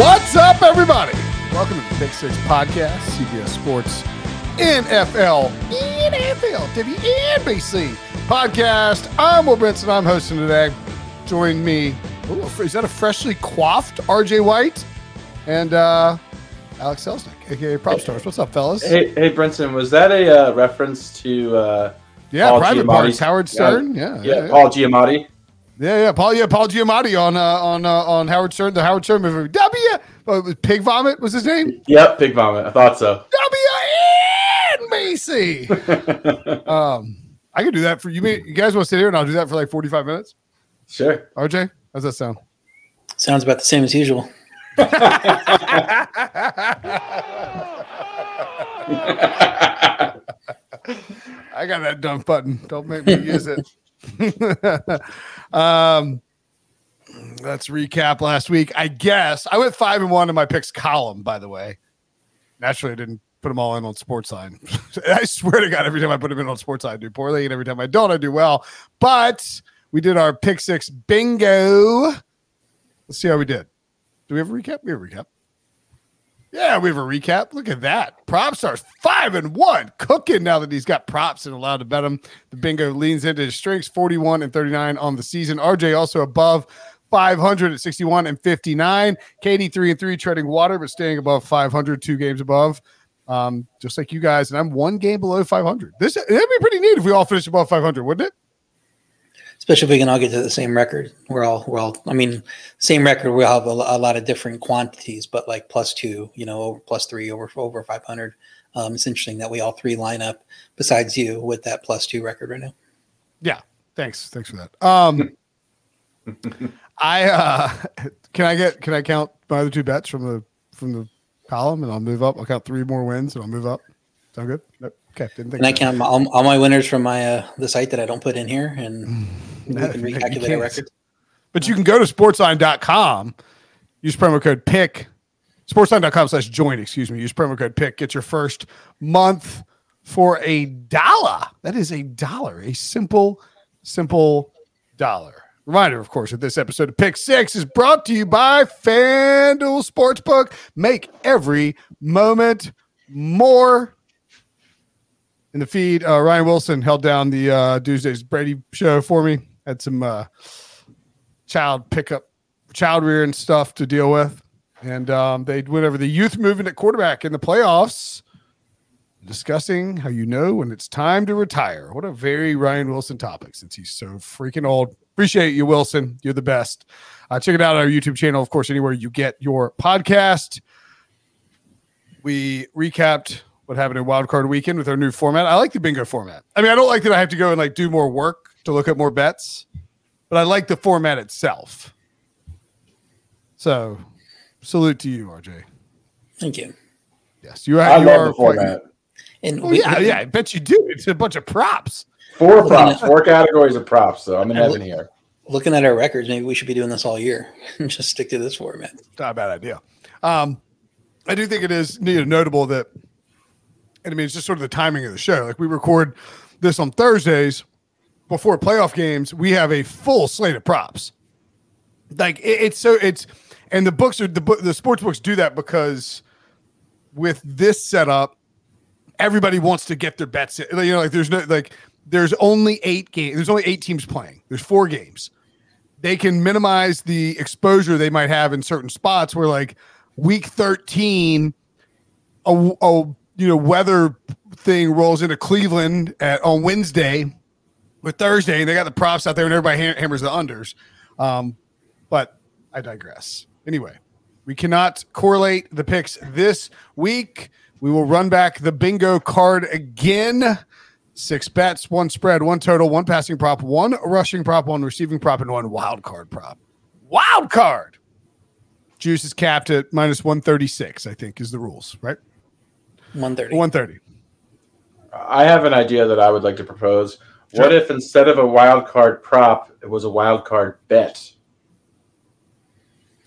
What's up, everybody? Welcome to the Big Six Podcast, CBS Sports, NFL, NFL, WNBC podcast. I'm Will Brinson. I'm hosting today. Join me. Ooh, is that a freshly coiffed RJ White and uh, Alex Selznick, aka Propstarz? What's up, fellas? Hey, hey, Brinson, was that a uh, reference to? Uh, yeah, Paul private Giamatti? parts. Howard Stern. Yeah, yeah, yeah, Paul Giamatti. Yeah, yeah. Paul, yeah, Paul Giamatti on uh, on uh, on Howard Stern, the Howard Stern movie. W. It was Pig Vomit was his name. Yep, Pig Vomit. I thought so. WNBC. um, I could do that for you. mean- You guys want to sit here and I'll do that for like 45 minutes? sure. RJ, how's that sound? Sounds about the same as usual. I got that dumb button. Don't make me use it. um, let's recap last week. I guess I went five and one in my picks column. By the way, naturally I didn't put them all in on Sportsline. I swear to God, every time I put them in on Sportsline, I do poorly, and every time I don't, I do well. But we did our pick six bingo. Let's see how we did. Do we have a recap? We have a recap. Yeah, we have a recap. Look at that. Propstarz five and one, cooking now that he's got props and allowed to bet them. The bingo leans into his strengths 41 and 39 on the season. RJ also above 500 at 61 and 59. Katie three and three, treading water, but staying above 500, two games above. Um, just like you guys, and I'm one game below 500. This it'd be pretty neat if we all finish above 500, wouldn't it? Especially if we can all get to the same record. We're all we're all. I mean, same record. We'll have a, a lot of different quantities, but like plus two, you know, over plus three, over over five hundred. Um, it's interesting that we all three line up. Besides you, with that plus two record right now. Yeah. Thanks. Thanks for that. Um, I uh, can I get can I count my other two bets from the from the column and I'll move up. I'll count three more wins and I'll move up. Sound good? Nope. Okay. Didn't think And I count my, all, all my winners from my uh, the site that I don't put in here, and No, can you recalculate can't. a record. But you can go to sportsline.com, use promo code PICK, sportsline.com slash join, excuse me. Use promo code PICK, get your first month for a dollar. That is a dollar, a simple, simple dollar. Reminder, of course, that this episode of Pick Six is brought to you by FanDuel Sportsbook. Make every moment more. In the feed, uh, Ryan Wilson held down the uh, Tuesday's Brady show for me. Had some uh, child pickup, child rearing stuff to deal with. And um, they went over the youth movement at quarterback in the playoffs, discussing how you know when it's time to retire. What a very Ryan Wilson topic since he's so freaking old. Appreciate you, Wilson. You're the best. Uh, check it out on our YouTube channel, of course, anywhere you get your podcast. We recapped what happened in Wild Card Weekend with our new format. I like the bingo format. I mean, I don't like that I have to go and like do more work to look at more bets, but I like the format itself. So, salute to you, RJ. Thank you. Yes, you are. I you love are the format. And Oh, we- yeah, we- yeah, I bet you do. It's a bunch of props. Four props, at- four categories of props. So I'm in heaven look- here. Looking at our records, maybe we should be doing this all year and just stick to this format. not a bad idea. Um, I do think it is you know, notable that, and I mean, it's just sort of the timing of the show. Like we record this on Thursdays before playoff games. We have a full slate of props. Like it, it's so it's, and the books are the book the sports books do that because with this setup, everybody wants to get their bets. In. You know, like there's no like there's only eight games. There's only eight teams playing. There's four games they can minimize the exposure they might have in certain spots where like week 13 a, a you know weather thing rolls into cleveland at, on wednesday with thursday and they got the props out there and everybody ha- hammers the unders um, but i digress anyway we cannot correlate the picks this week we will run back the bingo card again Six bets, one spread, one total, one passing prop, one rushing prop, one receiving prop, and one wild card prop. Wild card. Juice is capped at minus 136, I think, is the rules, right? 130. 130. I have an idea that I would like to propose. What if instead of a wild card prop, it was a wild card bet?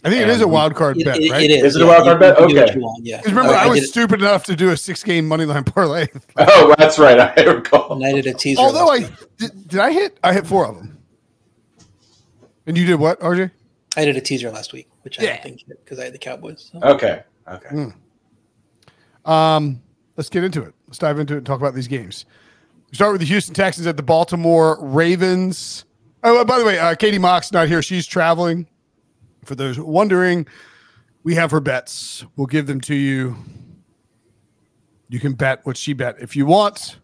I think it is a And wild card It- bet, it- right? it is. Is it a wild card bet? can do what Okay. you want, Yeah. 'Cause remember, I, I was did, stupid enough to do a six game money line parlay. Oh, that's right. I recall. and I did a teaser. Although I did, did I hit? I hit four of them. And you did what, RJ? I did a teaser last week, which I Yeah. don't think because I had the Cowboys. so. Okay. Okay. Um, let's get into it. Let's dive into it and talk about these games. We start with the Houston Texans at the Baltimore Ravens. Oh, by the way, uh, Katie Mox not here. She's traveling. For those wondering, we have her bets. We'll give them to you. You can bet what she bet if you want.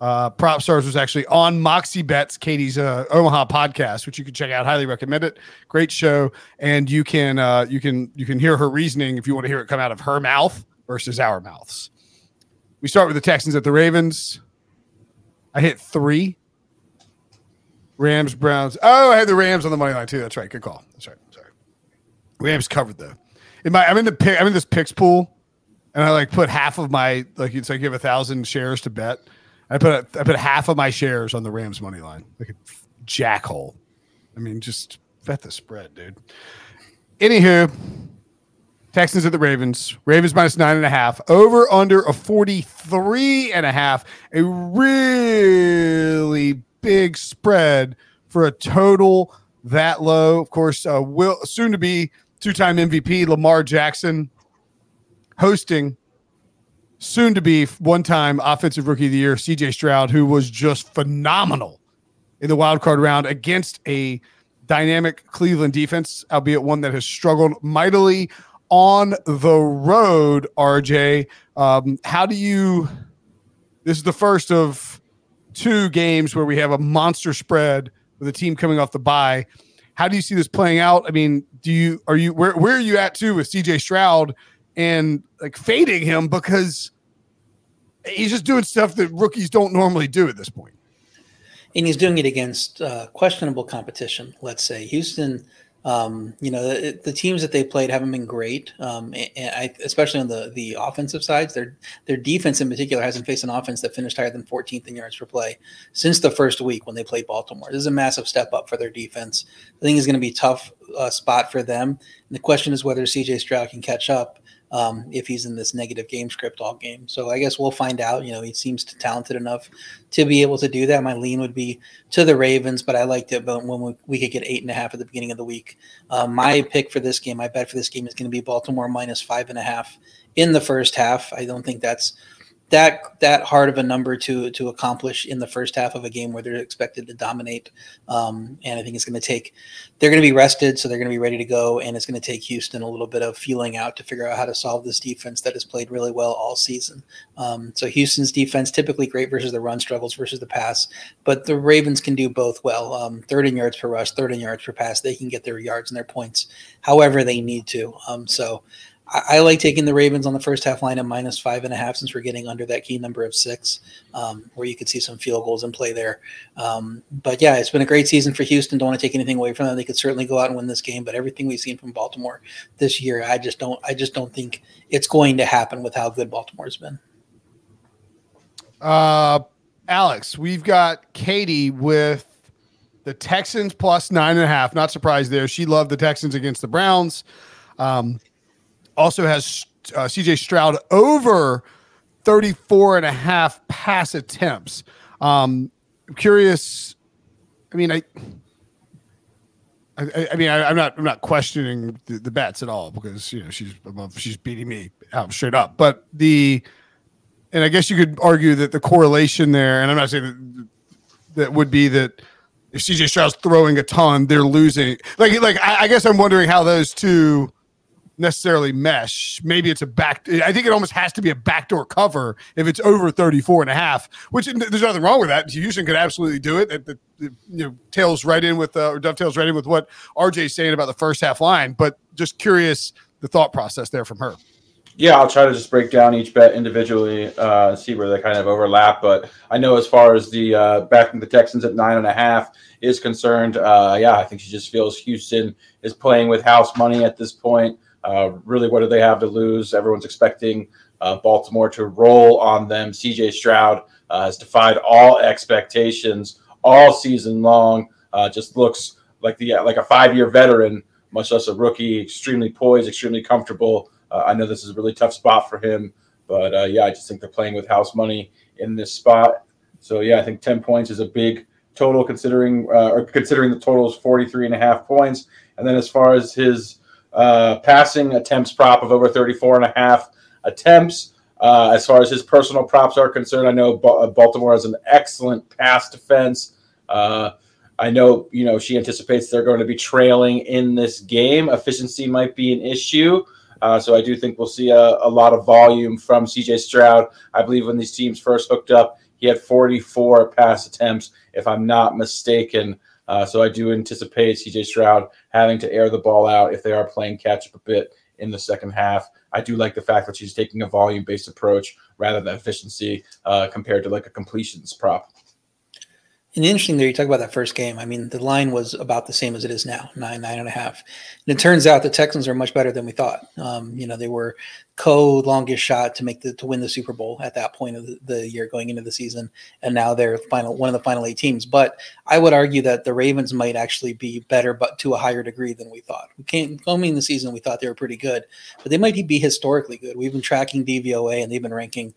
Uh, Propstarz was actually on Moxie Bets, Katie's uh, Omaha podcast, which you can check out. Highly recommend it. Great show, and you can uh, you can you can hear her reasoning if you want to hear it come out of her mouth versus our mouths. We start with the Texans at the Ravens. I hit three. Rams, Browns. Oh, I had the Rams on the money line too. That's right. Good call. That's right. Sorry. Rams covered though. In my, I'm in the pick. I'm in this picks pool, and I like put half of my like it's like you have a thousand shares to bet. I put I put half of my shares on the Rams money line, like a jackhole. I mean, just bet the spread, dude. Anywho, Texans at the Ravens. Ravens minus nine and a half. Over under a 43 and a half. A really big spread for a total that low. Of course, uh, will soon to be two time MVP Lamar Jackson hosting soon to be one time offensive rookie of the year CJ Stroud, who was just phenomenal in the wild card round against a dynamic Cleveland defense, albeit one that has struggled mightily on the road. RJ, um, how do you? This is the first of two games where we have a monster spread with a team coming off the bye. How do you see this playing out? I mean, do you are you where where are you at too with CJ Stroud and like fading him because he's just doing stuff that rookies don't normally do at this point. and he's doing it against uh, questionable competition. Let's say Houston. Um, you know, the, the teams that they played haven't been great, um, and, I, especially on the the offensive sides. Their their defense in particular hasn't faced an offense that finished higher than 14th in yards per play since the first week when they played Baltimore. This is a massive step up for their defense. I think it's going to be a tough uh, spot for them. And the question is whether CJ Stroud can catch up um, if he's in this negative game script all game. So I guess we'll find out. You know, he seems talented enough to be able to do that. My lean would be to the Ravens, but I liked it. But when we, we could get eight and a half at the beginning of the week, um, my pick for this game, my bet for this game is going to be Baltimore minus five and a half in the first half. I don't think that's that that hard of a number to to accomplish in the first half of a game where they're expected to dominate. Um, and I think it's going to take they're going to be rested, so they're going to be ready to go, and it's going to take Houston a little bit of feeling out to figure out how to solve this defense that has played really well all season. Um, so Houston's defense typically great versus the run struggles versus the pass, but the Ravens can do both well. Um, third in yards per rush, third in yards per pass, they can get their yards and their points however they need to. Um, so I, like taking the Ravens on the first half line at minus five and a half since we're getting under that key number of six, um, where you could see some field goals in play there. Um, but yeah, it's been a great season for Houston. Don't want to take anything away from them. They could certainly go out and win this game, but everything we've seen from Baltimore this year, I just don't. I just don't think it's going to happen with how good Baltimore's been. Uh, Alex, we've got Katie with the Texans plus nine and a half. Not surprised there. She loved the Texans against the Browns. Um, also has uh, CJ Stroud over 34 and a half pass attempts. Um, I'm curious. I mean, I, I, I mean, I, am not, I'm not questioning the, the, bets at all because you know she's above, she's beating me out straight up. But the, and I guess you could argue that the correlation there, and I'm not saying that, that would be that if CJ Stroud's throwing a ton, they're losing. Like, like I, I guess I'm wondering how those two necessarily mesh. Maybe it's a back. I think it almost has to be a backdoor cover if it's over 34 and a half, which there's nothing wrong with that. Houston could absolutely do it. It you know, tails right in with, uh, or dovetails right in with what RJ's saying about the first half line, but just curious the thought process there from her. Yeah, I'll try to just break down each bet individually, uh, see where they kind of overlap. But I know as far as the uh, backing the Texans at nine and a half is concerned, uh, yeah, I think she just feels Houston is playing with house money at this point. Uh, really, what do they have to lose? Everyone's expecting uh, Baltimore to roll on them. CJ Stroud uh, has defied all expectations all season long. Uh, just looks like the like a five year veteran, much less a rookie. Extremely poised, extremely comfortable. Uh, I know this is a really tough spot for him, but yeah, I just think they're playing with house money in this spot. So yeah, I think ten points is a big total considering or considering the total is 43 and a half points. And then as far as his uh, passing attempts prop of over 34 and a half attempts. Uh, as far as his personal props are concerned, I know uh, Baltimore has an excellent pass defense. Uh, I know, you know, she anticipates they're going to be trailing in this game. Efficiency might be an issue. Uh, so I do think we'll see a, a, lot of volume from CJ Stroud. I believe when these teams first hooked up, he had 44 pass attempts, if I'm not mistaken. Uh, so I do anticipate CJ Stroud having to air the ball out if they are playing catch up a bit in the second half. I do like the fact that she's taking a volume based approach rather than efficiency uh, compared to like a completions prop. And interesting there, you talk about that first game. I mean, the line was about the same as it is now, nine, nine and a half. And it turns out the Texans are much better than we thought. Um, you know, they were co longest shot to make the to win the Super Bowl at that point of the, the, year going into the season, and now they're final one of the final eight teams. But I would argue that the Ravens might actually be better, but to a higher degree than we thought. We came coming in the season, we thought they were pretty good, but they might be historically good. We've been tracking DVOA, and they've been ranking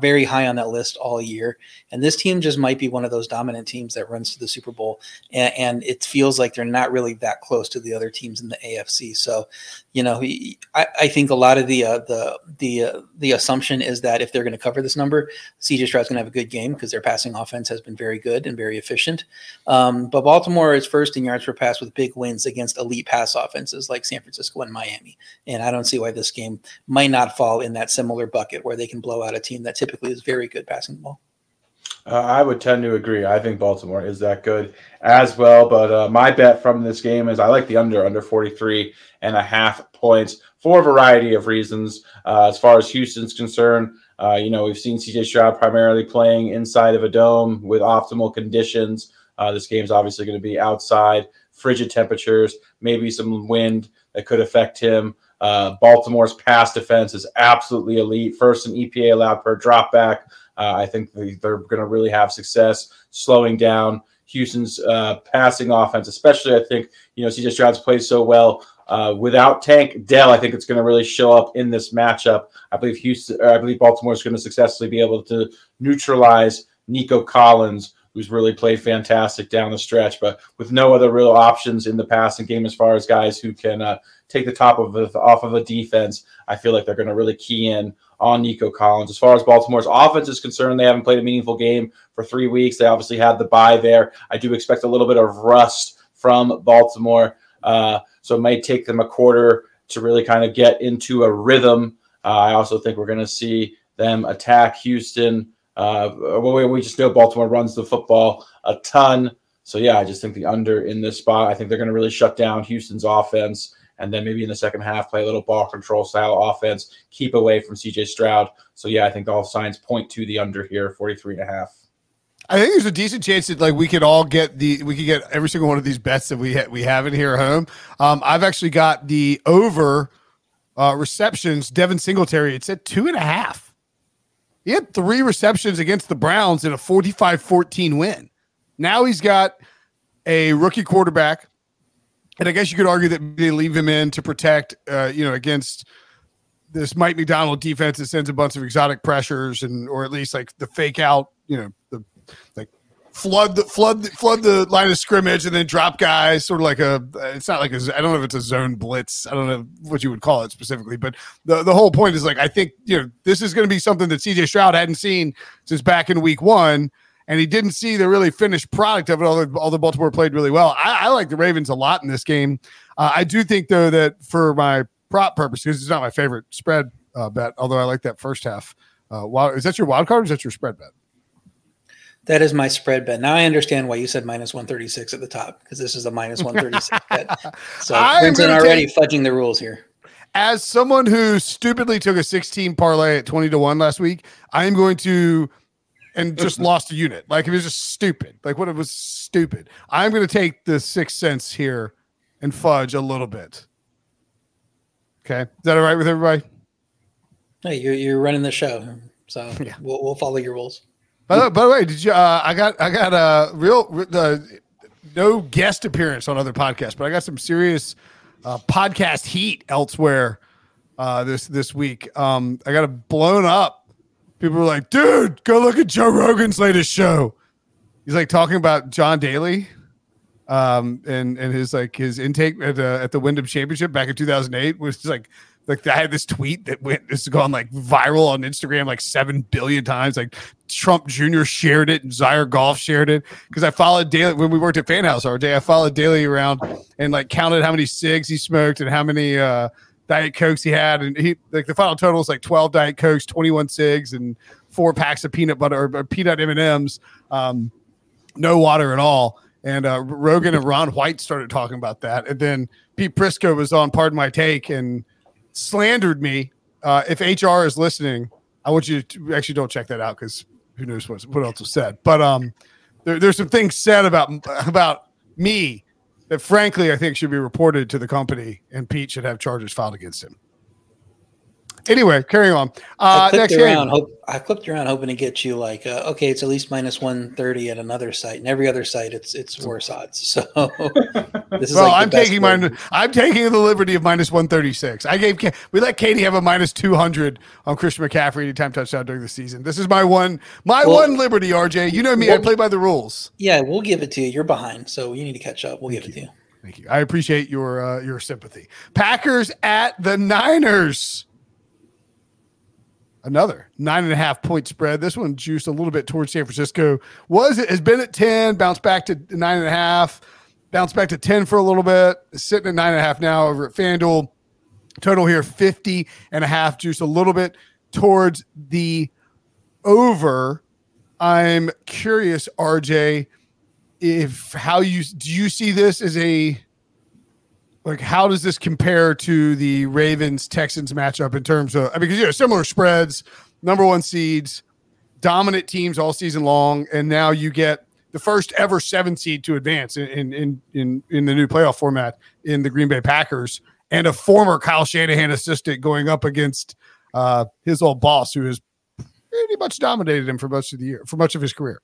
very high on that list all year. And this team just might be one of those dominant teams that runs to the Super Bowl. And, and it feels like they're not really that close to the other teams in the AFC. So, you know, he, I, I think a lot of the uh, the the uh, the assumption is that if they're going to cover this number, CJ Stroud's going to have a good game because their passing offense has been very good and very efficient. Um, but Baltimore is first in yards per pass with big wins against elite pass offenses like San Francisco and Miami. And I don't see why this game might not fall in that similar bucket where they can blow out a team that typically is very good passing the ball. Uh, I would tend to agree. I think Baltimore is that good as well. But uh, my bet from this game is I like the under, under 43 and a half points for a variety of reasons. Uh, as far as Houston's concerned, uh, you know, we've seen CJ Stroud primarily playing inside of a dome with optimal conditions. Uh, this game's obviously going to be outside, frigid temperatures, maybe some wind that could affect him. Uh, Baltimore's pass defense is absolutely elite, first in EPA allowed per dropback. Uh, I think they're going to really have success slowing down Houston's uh, passing offense, especially. I think you know CJ Stroud's played so well uh, without Tank Dell. I think it's going to really show up in this matchup. I believe Houston, I believe Baltimore is going to successfully be able to neutralize Nico Collins, who's really played fantastic down the stretch, but with no other real options in the passing game as far as guys who can uh, take the top of off of a defense. I feel like they're going to really key in on Nico Collins. As far as Baltimore's offense is concerned, they haven't played a meaningful game for three weeks. They obviously had the bye there. I do expect a little bit of rust from Baltimore. Uh, so it might take them a quarter to really kind of get into a rhythm. Uh, I also think we're going to see them attack Houston. Uh, we, we just know Baltimore runs the football a ton. So yeah, I just think the under in this spot. I think they're going to really shut down Houston's offense and then maybe in the second half play a little ball control style offense, keep away from CJ Stroud. So yeah, I think all signs point to the under here, 43 and a half. I think there's a decent chance that like we could all get the we could get every single one of these bets that we ha- we have in here at home. Um, I've actually got the over uh, receptions. Devin Singletary. It's at two and a half. He had three receptions against the Browns in a 45-14 win. Now he's got a rookie quarterback, and I guess you could argue that they leave him in to protect, uh, you know, against this Mike Macdonald defense that sends a bunch of exotic pressures and or at least like the fake out, you know, the like flood the flood flood the line of scrimmage and then drop guys sort of like a it's not like a I don't know if it's a zone blitz. I don't know what you would call it specifically but the the whole point is like I think you know this is going to be something that CJ Stroud hadn't seen since back in week 1 and he didn't see the really finished product of it although, although Baltimore played really well. I, I like the Ravens a lot in this game. Uh, I do think though that for my prop purposes it's not my favorite spread uh, bet although I like that first half uh, wild, is that your wild card or is that your spread bet that is my spread bet. Now I understand why you said minus 136 at the top because this is a minus 136 bet. So Vincent already take, fudging the rules here. As someone who stupidly took a 16 parlay at 20 to 1 last week, I am going to and just lost a unit. Like it was just stupid. Like what it was stupid. I'm going to take the six cents here and fudge a little bit. Okay. Is that all right with everybody? Hey, you're, you're running the show. So yeah. we'll, we'll follow your rules. By the, by the way, did you? Uh, I got I got a real uh, no guest appearance on other podcasts, but I got some serious uh, podcast heat elsewhere uh, this this week. Um, I got it blown up. People were like, "Dude, go look at Joe Rogan's latest show." He's like talking about John Daly, um, and and his like his intake at the at the Wyndham Championship back in 2008 was like like I had this tweet that went this has gone like viral on Instagram like seven billion times. Like Trump Jr. shared it and Zaire Golf shared it because I followed Daly when we worked at FanHouse our day. I followed Daly around and like counted how many cigs he smoked and how many uh, diet cokes he had, and he like the final total was like twelve diet cokes, twenty one cigs, and four packs of peanut butter or, or peanut M M's. Um, no water at all. And uh, Rogan and Ron White started talking about that, and then Pete Prisco was on Pardon My Take and slandered me. Uh, if HR is listening, I want you to actually don't check that out because who knows what, what else was said. But um, there, there's some things said about about me that frankly I think should be reported to the company, and Pete should have charges filed against him. Anyway, carrying on. Uh, I, clicked around, hope, I clicked around hoping to get you like, uh, okay, it's at least minus 130 at another site, and every other site it's it's worse odds. So this is well, like I'm taking mine. I'm taking the liberty of minus 136. I gave we let Katie have a minus 200 on Christian McCaffrey anytime touchdown during the season. This is my one my well, one liberty, RJ. You know me, well, I play by the rules. Yeah, we'll give it to you. You're behind, so you need to catch up. We'll Thank give you. it to you. Thank you. I appreciate your uh, your sympathy. Packers at the Niners another nine and a half point spread. This one juiced a little bit towards San Francisco. Was it has been at 10, bounced back to nine and a half, bounced back to 10 for a little bit, sitting at nine and a half now over at FanDuel. Total here 50 and a half, juiced a little bit towards the over. I'm curious, RJ, if how you do you see this as a like how does this compare to the Ravens Texans matchup in terms of I mean because you know similar spreads, number one seeds, dominant teams all season long, and now you get the first ever seven seed to advance in in in in the new playoff format in the Green Bay Packers, and a former Kyle Shanahan assistant going up against uh, his old boss, who has pretty much dominated him for much of the year, for much of his career.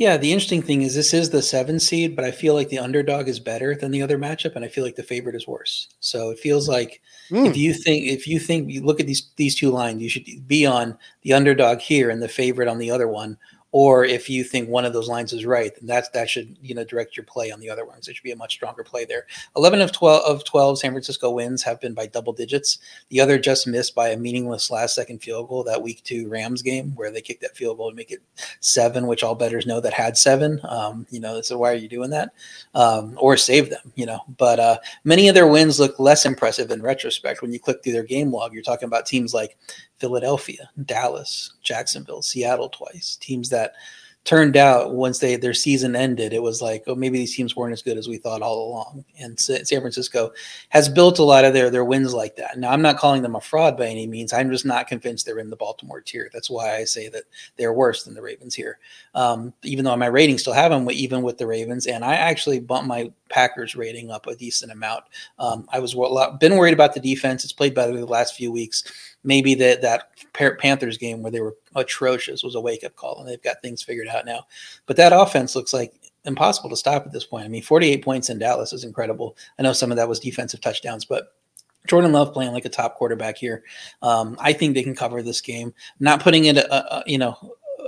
Yeah, the interesting thing is this is the seven seed, but I feel like the underdog is better than the other matchup, and I feel like the favorite is worse. So it feels like mm. if you think if you think you look at these these two lines, you should be on the underdog here and the favorite on the other one, or if you think one of those lines is right, then that's that should you know direct your play on the other ones. It should be a much stronger play there. Eleven of twelve of twelve San Francisco wins have been by double digits. The other just missed by a meaningless last second field goal that week two Rams game where they kicked that field goal to make it seven, which all betters know that had seven. Um, you know, so why are you doing that? Um, or save them, you know. But uh, many of their wins look less impressive in retrospect. When you click through their game log, you're talking about teams like Philadelphia, Dallas, Jacksonville, Seattle twice. Teams that turned out once they their season ended, it was like, oh, maybe these teams weren't as good as we thought all along. And San Francisco has built a lot of their their wins like that. Now, I'm not calling them a fraud by any means. I'm just not convinced they're in the Baltimore tier. That's why I say that they're worse than the Ravens here. Um, even though my ratings still have them, even with the Ravens, and I actually bumped my Packers rating up a decent amount. Um, I was been worried about the defense. It's played better the last few weeks maybe that that Panthers game where they were atrocious was a wake up call, and they've got things figured out now. But that offense looks like impossible to stop at this point. I mean, 48 points in Dallas is incredible. I know some of that was defensive touchdowns, but Jordan Love playing like a top quarterback here. Um, I think they can cover this game. Not putting it, uh, uh, you know,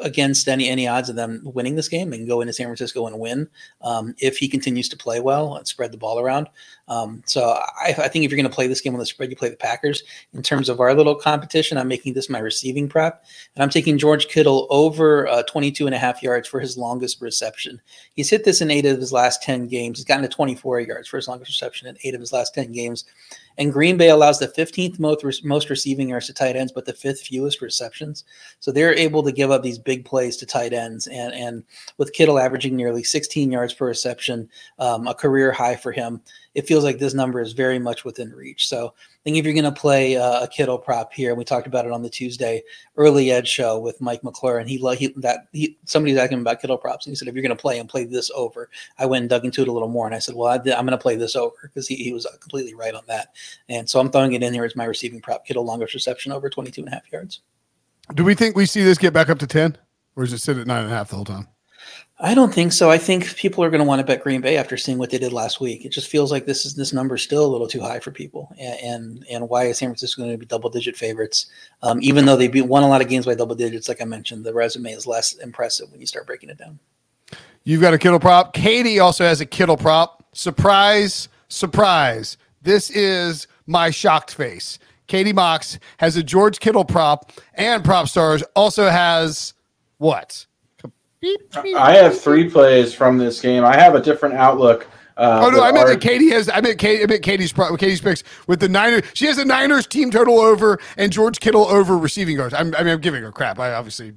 against any any odds of them winning this game and go into San Francisco and win um, if he continues to play well and spread the ball around. Um, so I, I, think if you're going to play this game on the spread, you play the Packers. In terms of our little competition, I'm making this my receiving prep, and I'm taking George Kittle over uh, 22 and a half yards for his longest reception. He's hit this in eight of his last 10 games. He's gotten to 24 yards for his longest reception in eight of his last 10 games. And Green Bay allows the 15th most, most receiving yards to tight ends, but the fifth fewest receptions. So they're able to give up these big plays to tight ends. And, and with Kittle averaging nearly 16 yards per reception, um, a career high for him, it feels like this number is very much within reach. So I think if you're going to play uh, a Kittle prop here, and we talked about it on the Tuesday Early Edge show with Mike McClure, and he, he that he somebody's asking about Kittle props, and he said if you're going to play and play this over, I went and dug into it a little more, and I said, well, I am going to play this over because he, he was completely right on that, and so I'm throwing it in here as my receiving prop. Kittle longest reception over 22 and a half yards. Do we think we see this get back up to 10, or is it sit at nine and a half the whole time? I don't think so. I think people are going to want to bet Green Bay after seeing what they did last week. It just feels like this is this number is still a little too high for people, and and, and why is San Francisco going to be double digit favorites? Um, even though they beat, won a lot of games by double digits, like I mentioned, the resume is less impressive when you start breaking it down. You've got a Kittle prop. Katie also has a Kittle prop. Surprise, surprise! This is my shocked face. Katie Mox has a George Kittle prop, and Propstarz also has what? I have three plays from this game. I have a different outlook. Uh, oh no, I meant our... that Katie has. I meant Katie. I meant Katie's Katie's picks with the Niners. She has the Niners team total over and George Kittle over receiving yards. I'm, I mean, I'm giving her crap. I obviously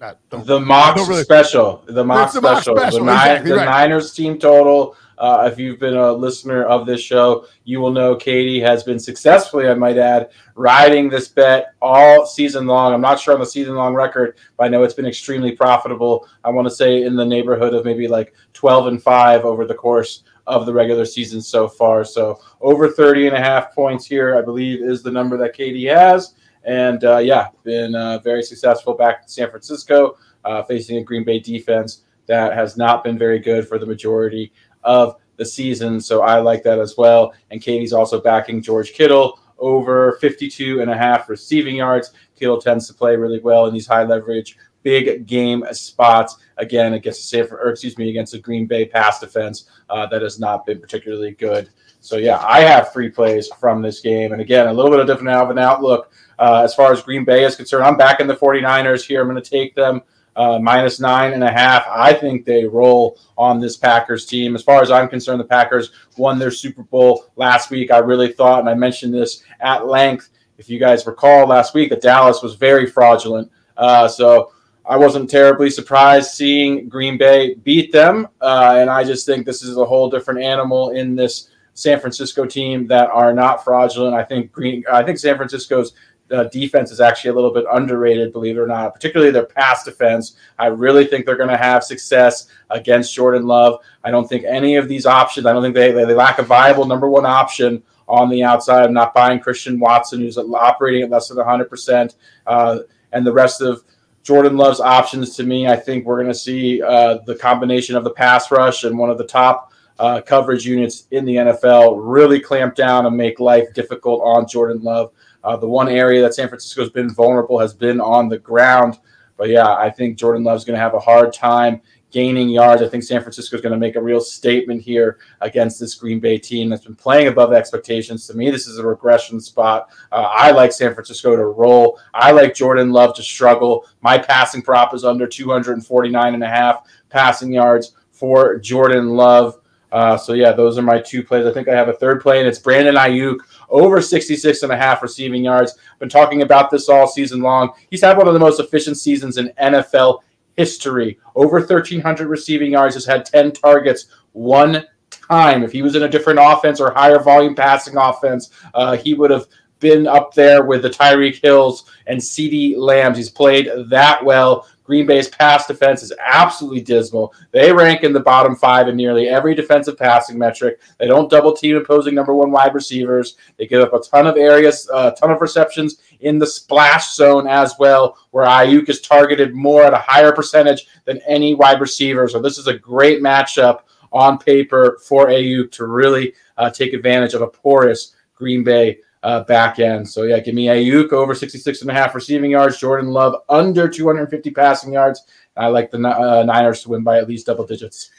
not, the Mox really, special. The Mox special. The, Mox special. the, exactly the right. Niners team total uh, if you've been a listener of this show, you will know Katie has been successfully, I might add, riding this bet all season long. I'm not sure on the season long record, but I know it's been extremely profitable. I want to say in the neighborhood of maybe like 12 and 5 over the course of the regular season so far. So over 30 and a half points here, I believe, is the number that Katie has. And uh, yeah, been uh, very successful back in San Francisco, uh, facing a Green Bay defense that has not been very good for the majority of the season. So I like that as well. And Katie's also backing George Kittle over 52 and a half receiving yards. Kittle tends to play really well in these high leverage, big game spots. Again, against the Sanford, or excuse me, against the Green Bay pass defense uh, that has not been particularly good. So yeah, I have three plays from this game, and again, a little bit of different of an outlook uh, as far as Green Bay is concerned. I'm back in the 49ers here. I'm going to take them uh, minus nine and a half. I think they roll on this Packers team. As far as I'm concerned, the Packers won their Super Bowl last week. I really thought, and I mentioned this at length, if you guys recall last week, that Dallas was very fraudulent. Uh, so I wasn't terribly surprised seeing Green Bay beat them. Uh, and I just think this is a whole different animal in this San Francisco team that are not fraudulent. I think Green. I think San Francisco's uh, defense is actually a little bit underrated, believe it or not, particularly their pass defense. I really think they're going to have success against Jordan Love. I don't think any of these options, I don't think they, they lack a viable number one option on the outside. I'm not buying Christian Watson, who's operating at less than 100%, uh, and the rest of Jordan Love's options to me. I think we're going to see uh, the combination of the pass rush and one of the top. Uh, coverage units in the NFL really clamp down and make life difficult on Jordan Love. Uh, the one area that San Francisco's been vulnerable has been on the ground. But yeah, I think Jordan Love's going to have a hard time gaining yards. I think San Francisco is going to make a real statement here against this Green Bay team that's been playing above expectations. To me, this is a regression spot. Uh, I like San Francisco to roll. I like Jordan Love to struggle. My passing prop is under 249 and a half passing yards for Jordan Love. Uh, so yeah, those are my two plays. I think I have a third play, and it's Brandon Aiyuk over 66 and a half receiving yards. Been talking about this all season long. He's had one of the most efficient seasons in NFL history. Over 1,300 receiving yards, has had 10 targets one time. If he was in a different offense or higher volume passing offense, uh, he would have been up there with the Tyreek Hills and CeeDee Lambs. He's played that well. Green Bay's pass defense is absolutely dismal. They rank in the bottom five in nearly every defensive passing metric. They don't double team opposing number one wide receivers. They give up a ton of areas, a uh, ton of receptions in the splash zone as well, where Aiyuk is targeted more at a higher percentage than any wide receiver. So this is a great matchup on paper for Aiyuk to really uh, take advantage of a porous Green Bay uh, back end. So yeah, give me Aiyuk over 66 and a half receiving yards, Jordan Love under 250 passing yards. I like the uh, Niners to win by at least double digits.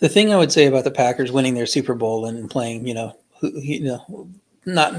The thing I would say about the Packers winning their Super Bowl and playing, you know, you know, not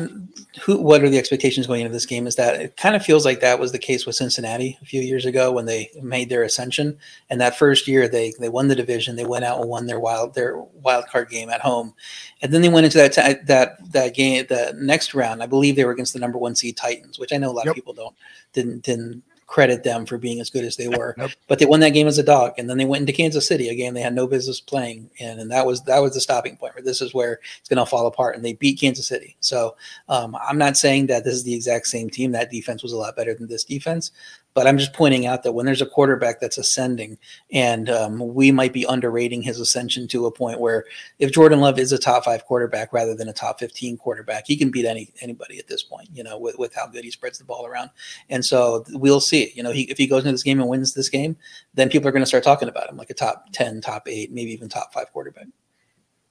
who what are the expectations going into this game? Is that it kind of feels like that was the case with Cincinnati a few years ago when they made their ascension. And that first year they they won the division they went out and won their wild their wild card game at home. And then they went into that t- that that game the next round I believe they were against the number 1 seed Titans which I know a lot yep. of people don't didn't didn't credit them for being as good as they were. Nope. But they won that game as a dog, and then they went into Kansas City, a game they had no business playing, and and that was that was the stopping point. Where this is where it's going to fall apart, and they beat Kansas City. So um, I'm not saying that this is the exact same team. That defense was a lot better than this defense, but I'm just pointing out that when there's a quarterback that's ascending, and um, we might be underrating his ascension to a point where if Jordan Love is a top five quarterback rather than a top 15 quarterback, he can beat any anybody at this point, you know, with, with how good he spreads the ball around. And so we'll see. You know, he, if he goes into this game and wins this game, then people are going to start talking about him like a top 10, top eight, maybe even top five quarterback.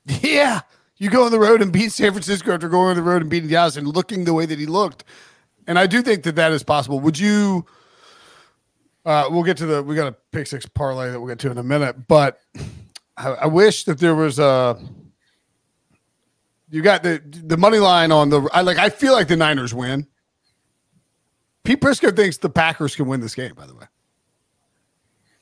Yeah. You go on the road and beat San Francisco after going on the road and beating Dallas and looking the way that he looked. And I do think that that is possible. Would you – uh, we'll get to the we got a pick six parlay that we'll get to in a minute, but I, I wish that there was a you got the the money line on the I like I feel like the Niners win. Pete Prisco thinks the Packers can win this game, by the way.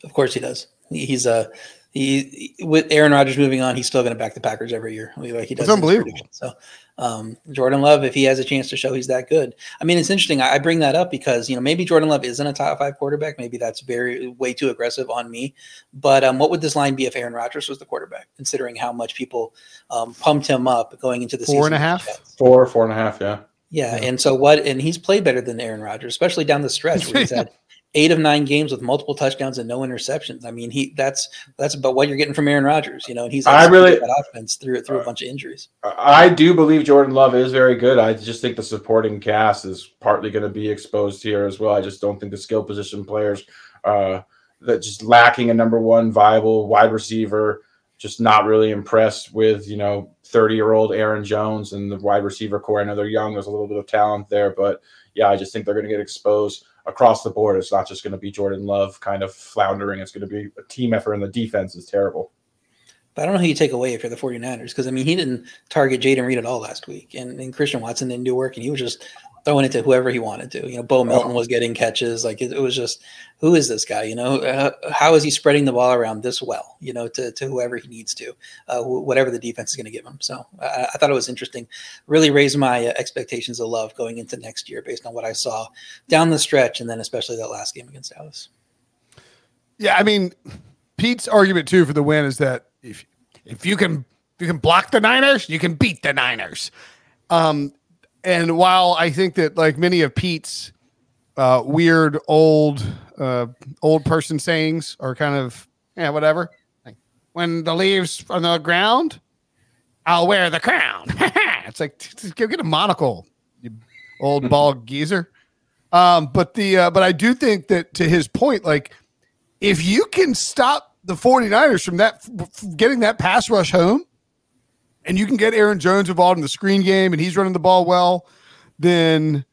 Of course he does. He's a uh, he with Aaron Rodgers moving on, he's still going to back the Packers every year. Like he does. It's unbelievable. So um, Jordan Love, if he has a chance to show he's that good, I mean, it's interesting. I, I, bring that up because you know maybe Jordan Love isn't a top five quarterback. Maybe that's very way too aggressive on me. But um, what would this line be if Aaron Rodgers was the quarterback? Considering how much people um, pumped him up going into the four season and a half, four, four and a half, yeah. Yeah, yeah. and so what? And he's played better than Aaron Rodgers, especially down the stretch where he's had eight of nine games with multiple touchdowns and no interceptions. I mean, he that's that's about what you're getting from Aaron Rodgers, you know, and he's I really that offense through through a bunch of injuries. I do believe Jordan Love is very good. I just think the supporting cast is partly going to be exposed here as well. I just don't think the skill position players uh that just lacking a number one viable wide receiver. Just not really impressed with you know 30 year old Aaron Jones and the wide receiver core. I know they're young. There's a little bit of talent there, but yeah, I just think they're going to get exposed across the board. It's not just going to be Jordan Love kind of floundering. It's going to be a team effort, and the defense is terrible. But I don't know who you take away if you're the 49ers because, I mean, he didn't target Jayden Reed at all last week, and, and Christian Watson didn't do work, and he was just throwing it to whoever he wanted to. You know, Bo Melton was getting catches. Like it, it was just, who is this guy? You know, uh, how is he spreading the ball around this well? You know, to, to whoever he needs to, uh, whatever the defense is going to give him. So I, I, thought it was interesting. Really raised my uh, expectations of love going into next year based on what I saw down the stretch, and then especially that last game against Dallas. Yeah, I mean, Pete's argument too for the win is that if if you can if you can block the Niners, you can beat the Niners. Um, and while I think that like many of Pete's uh, weird old uh, old person sayings are kind of yeah whatever. Like, when the leaves on the ground, I'll wear the crown. it's like go get a monocle, you old bald geezer. Um, but the uh, but I do think that to his point, like if you can stop the 49ers from that getting that pass rush home, and you can get Aaron Jones involved in the screen game and he's running the ball well, then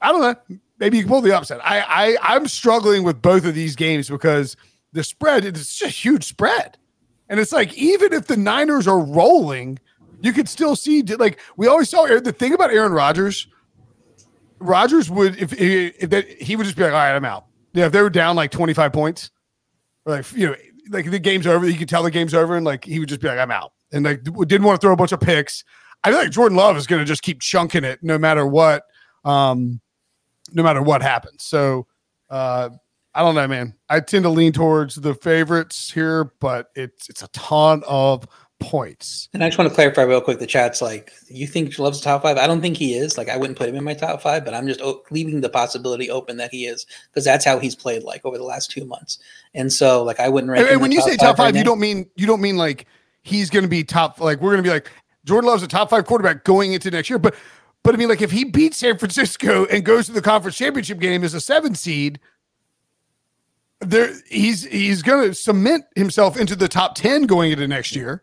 I don't know. Maybe you can pull the upset. I, I I'm struggling with both of these games because the spread it's just a huge spread. And it's like even if the Niners are rolling, you could still see like we always saw the thing about Aaron Rodgers. Rodgers would if, if, that he would just be like, all right, I'm out. Yeah, if they were down like 25 points, or like you know, like the game's over, you could tell the game's over, and like he would just be like, I'm out and like didn't want to throw a bunch of picks. I feel like Jordan Love is going to just keep chunking it no matter what, um, no matter what happens. So, uh, I don't know, man. I tend to lean towards the favorites here, but it's it's a ton of points. And I just want to clarify real quick. The chat's like, you think Love's top five? I don't think he is. Like, I wouldn't put him in my top five, but I'm just o- leaving the possibility open that he is because that's how he's played like over the last two months. And so, like, I wouldn't. And, and when you say top five, right you now. don't mean you don't mean like he's going to be top. Like we're going to be like Jordan Love's a top five quarterback going into next year, but but I mean like if he beats San Francisco and goes to the conference championship game as a seven seed. There, he's he's going to cement himself into the top ten going into next year.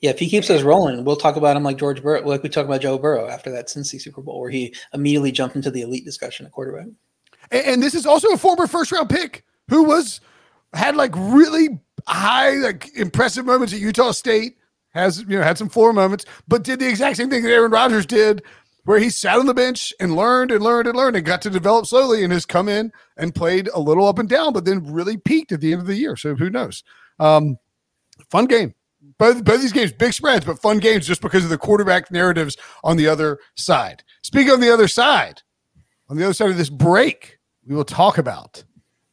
Yeah, if he keeps us rolling, we'll talk about him like George Burrow, like we talked about Joe Burrow after that Cincy Super Bowl, where he immediately jumped into the elite discussion at quarterback. And, and this is also a former first round pick who was had like really high, like impressive moments at Utah State. Has you know had some floor moments, but did the exact same thing that Aaron Rodgers did, where he sat on the bench and learned and learned and learned and got to develop slowly and has come in and played a little up and down, but then really peaked at the end of the year. So who knows? Um, fun game. Both both these games, big spreads, but fun games just because of the quarterback narratives on the other side. Speaking on the other side, on the other side of this break, we will talk about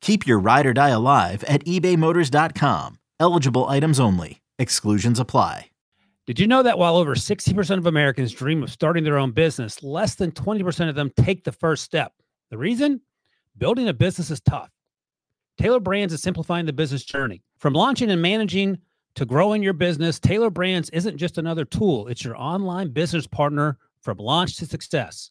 Keep your ride or die alive at ebaymotors.com. Eligible items only. Exclusions apply. Did you know that while over 60% of Americans dream of starting their own business, less than 20% of them take the first step? The reason? Building a business is tough. Tailor Brands is simplifying the business journey. From launching and managing to growing your business, Tailor Brands isn't just another tool, it's your online business partner from launch to success.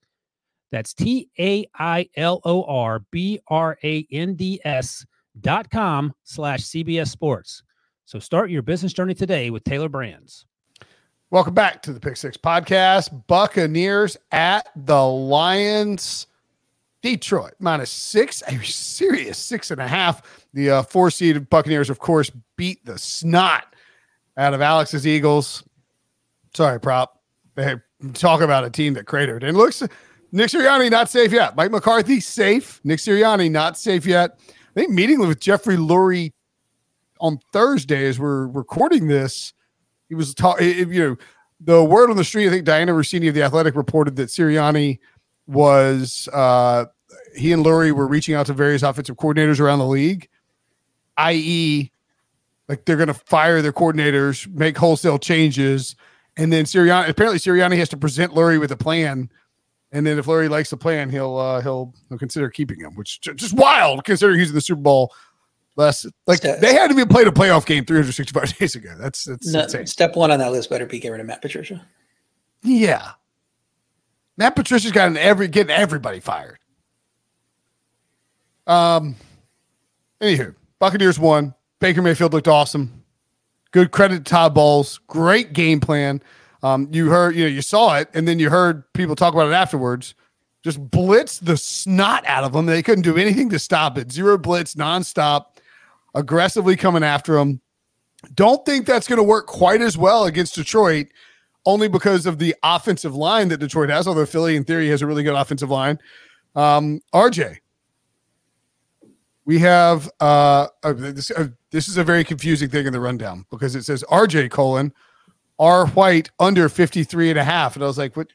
That's T A I L O R B R A N D S dot com slash CBS Sports. So start your business journey today with Tailor Brands. Welcome back to the Pick Six Podcast. Buccaneers at the Lions. Detroit minus six, a serious six and a half. The uh, four seeded Buccaneers, of course, beat the snot out of Alex's Eagles. Sorry, prop. They talk about a team that cratered. And looks Nick Sirianni not safe yet. Mike McCarthy safe. Nick Sirianni not safe yet. I think meeting with Jeffrey Lurie on Thursday as we're recording this, he was talking. You know, the word on the street. I think Dianna Russini of the Athletic reported that Sirianni was uh, he and Lurie were reaching out to various offensive coordinators around the league, i.e., like they're going to fire their coordinators, make wholesale changes, and then Sirianni apparently Sirianni has to present Lurie with a plan. And then if Larry likes the plan, he'll uh, he'll he'll consider keeping him, which j- just wild considering he's in the Super Bowl last like Step- they hadn't even played a playoff game 365 days ago. That's that's No, insane. step one on that list better be get rid of Matt Patricia. Yeah. Matt Patricia's gotten every getting everybody fired. Um anywho, Buccaneers won. Baker Mayfield looked awesome. Good credit to Todd Bowles. Great game plan. Um, you heard, you know, you saw it, and then you heard people talk about it afterwards. Just blitz the snot out of them. They couldn't do anything to stop it. Zero blitz, nonstop, aggressively coming after them. Don't think that's going to work quite as well against Detroit only because of the offensive line that Detroit has, although Philly in theory has a really good offensive line. Um, RJ, we have uh, uh, this, uh, this is a very confusing thing in the rundown because it says RJ colon R White under 53 and a half. And I was like, what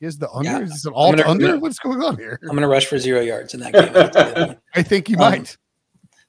is the under? Yeah. Is this an alt gonna- under? gonna- What's going on here? I'm going to rush for zero yards in that game. That's a good one. I think you Um, might.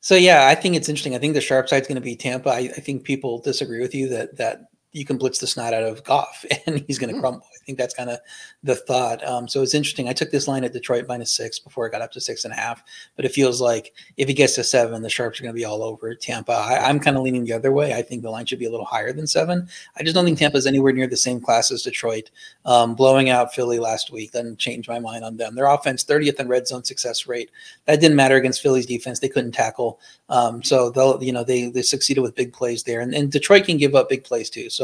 So yeah, I think it's interesting. I think the sharp side's going to be Tampa. I, I think people disagree with you that that you can blitz the snot out of Goff and he's going to Hmm. crumble. I think that's kind of the thought. Um, so it's interesting. I took this line at Detroit minus six before it got up to six and a half, but it feels like if he gets to seven, the sharps are going to be all over Tampa. I, I'm kind of leaning the other way. I think the line should be a little higher than seven. I just don't think Tampa's anywhere near the same class as Detroit. Um, blowing out Philly last week doesn't change my mind on them. Their offense, 30th in red zone success rate. That didn't matter against Philly's defense. They couldn't tackle. Um, so they'll, you know, they they succeeded with big plays there, and, and Detroit can give up big plays too. So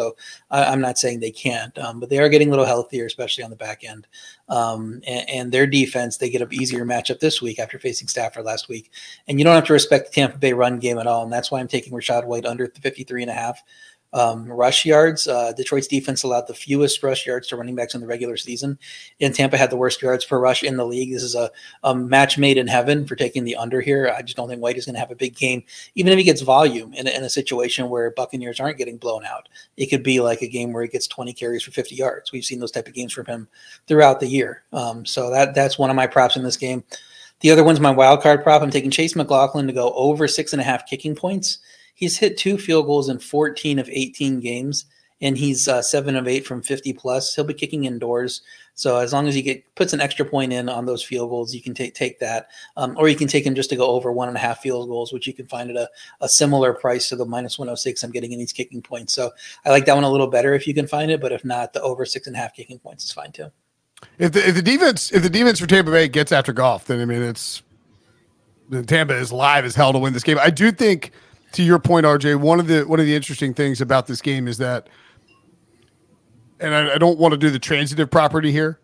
I, I'm not saying they can't, um, but they are getting a little healthier, especially on the back end. Um, and, and their defense, they get an easier matchup this week after facing Stafford last week. And you don't have to respect the Tampa Bay run game at all, and that's why I'm taking Rachaad White under the 53 and a half um, rush yards. Uh, Detroit's defense allowed the fewest rush yards to running backs in the regular season, and Tampa had the worst yards per rush in the league. This is a, a match made in heaven for taking the under here. I just don't think White is going to have a big game, even if he gets volume in, a- in a situation where Buccaneers aren't getting blown out. It could be like a game where he gets 20 carries for 50 yards. We've seen those type of games from him throughout the year. Um, so that that's one of my props in this game. The other one's my wild card prop. I'm taking Chase McLaughlin to go over six and a half kicking points. He's hit two field goals in 14 of 18 games, and he's uh, seven of eight from 50 plus. He'll be kicking indoors, so as long as he get puts an extra point in on those field goals, you can take take that, um, or you can take him just to go over one and a half field goals, which you can find at a, a similar price to the minus 106 I'm getting in these kicking points. So I like that one a little better if you can find it, but if not, the over six and a half kicking points is fine too. If the, if the defense if the defense for Tampa Bay gets after Goff, then I mean it's Tampa is live as hell to win this game. I do think, to your point, RJ, one of the one of the interesting things about this game is that, and I, I don't want to do the transitive property here,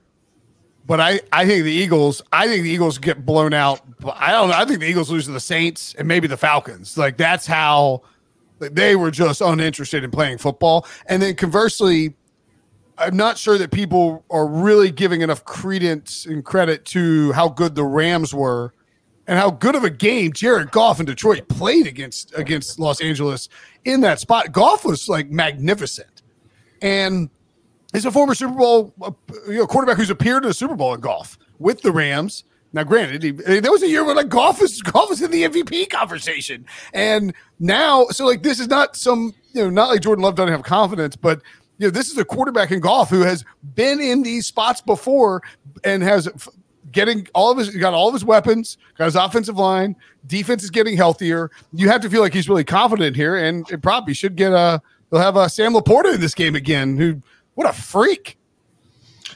but I I think the Eagles I think the Eagles get blown out. I don't know. I think the Eagles lose to the Saints and maybe the Falcons. Like that's how like, they were just uninterested in playing football. And then conversely, I'm not sure that people are really giving enough credence and credit to how good the Rams were and how good of a game Jared Goff in Detroit played against against Los Angeles in that spot. Goff was like magnificent. And he's a former Super Bowl uh, you know, quarterback who's appeared in a Super Bowl in Goff with the Rams. Now, granted, he, there was a year where like Goff was Goff was in the MVP conversation, and now, so like this is not some you know not like Jordan Love doesn't have confidence, but you know this is a quarterback in Goff who has been in these spots before and has getting all of his got all of his weapons, got his offensive line, defense is getting healthier. You have to feel like he's really confident here, and it probably should get a. They'll have a Sam LaPorta in this game again. Who what a freak!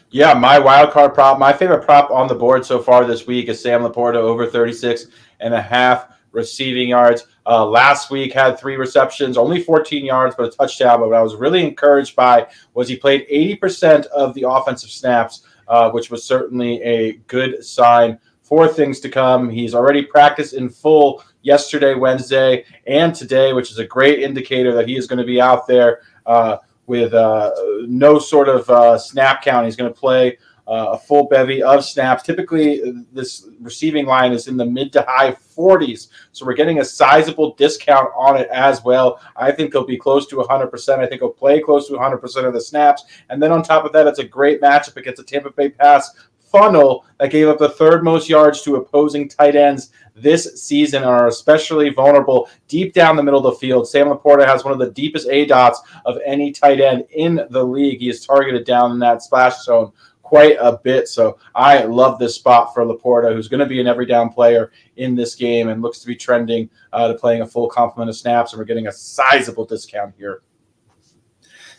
Yeah, my wild card prop, my favorite prop on the board so far this week is Sam LaPorta over 36 and a half receiving yards. Uh, last week had three receptions, only 14 yards, but a touchdown. But what I was really encouraged by was he played 80% of the offensive snaps, uh, which was certainly a good sign for things to come. He's already practiced in full yesterday, Wednesday, and today, which is a great indicator that he is going to be out there. Uh, with uh, no sort of uh, snap count. He's going to play uh, a full bevy of snaps. Typically, this receiving line is in the mid to high 40s. So we're getting a sizable discount on it as well. I think he'll be close to 100%. I think he'll play close to 100% of the snaps. And then on top of that, it's a great matchup against a Tampa Bay pass funnel that gave up the third most yards to opposing tight ends this season and are especially vulnerable deep down the middle of the field. Sam LaPorta has one of the deepest aDOTs of any tight end in the league. He is targeted down in that splash zone quite a bit. So I love this spot for LaPorta, who's going to be an every down player in this game and looks to be trending uh, to playing a full complement of snaps. And we're getting a sizable discount here.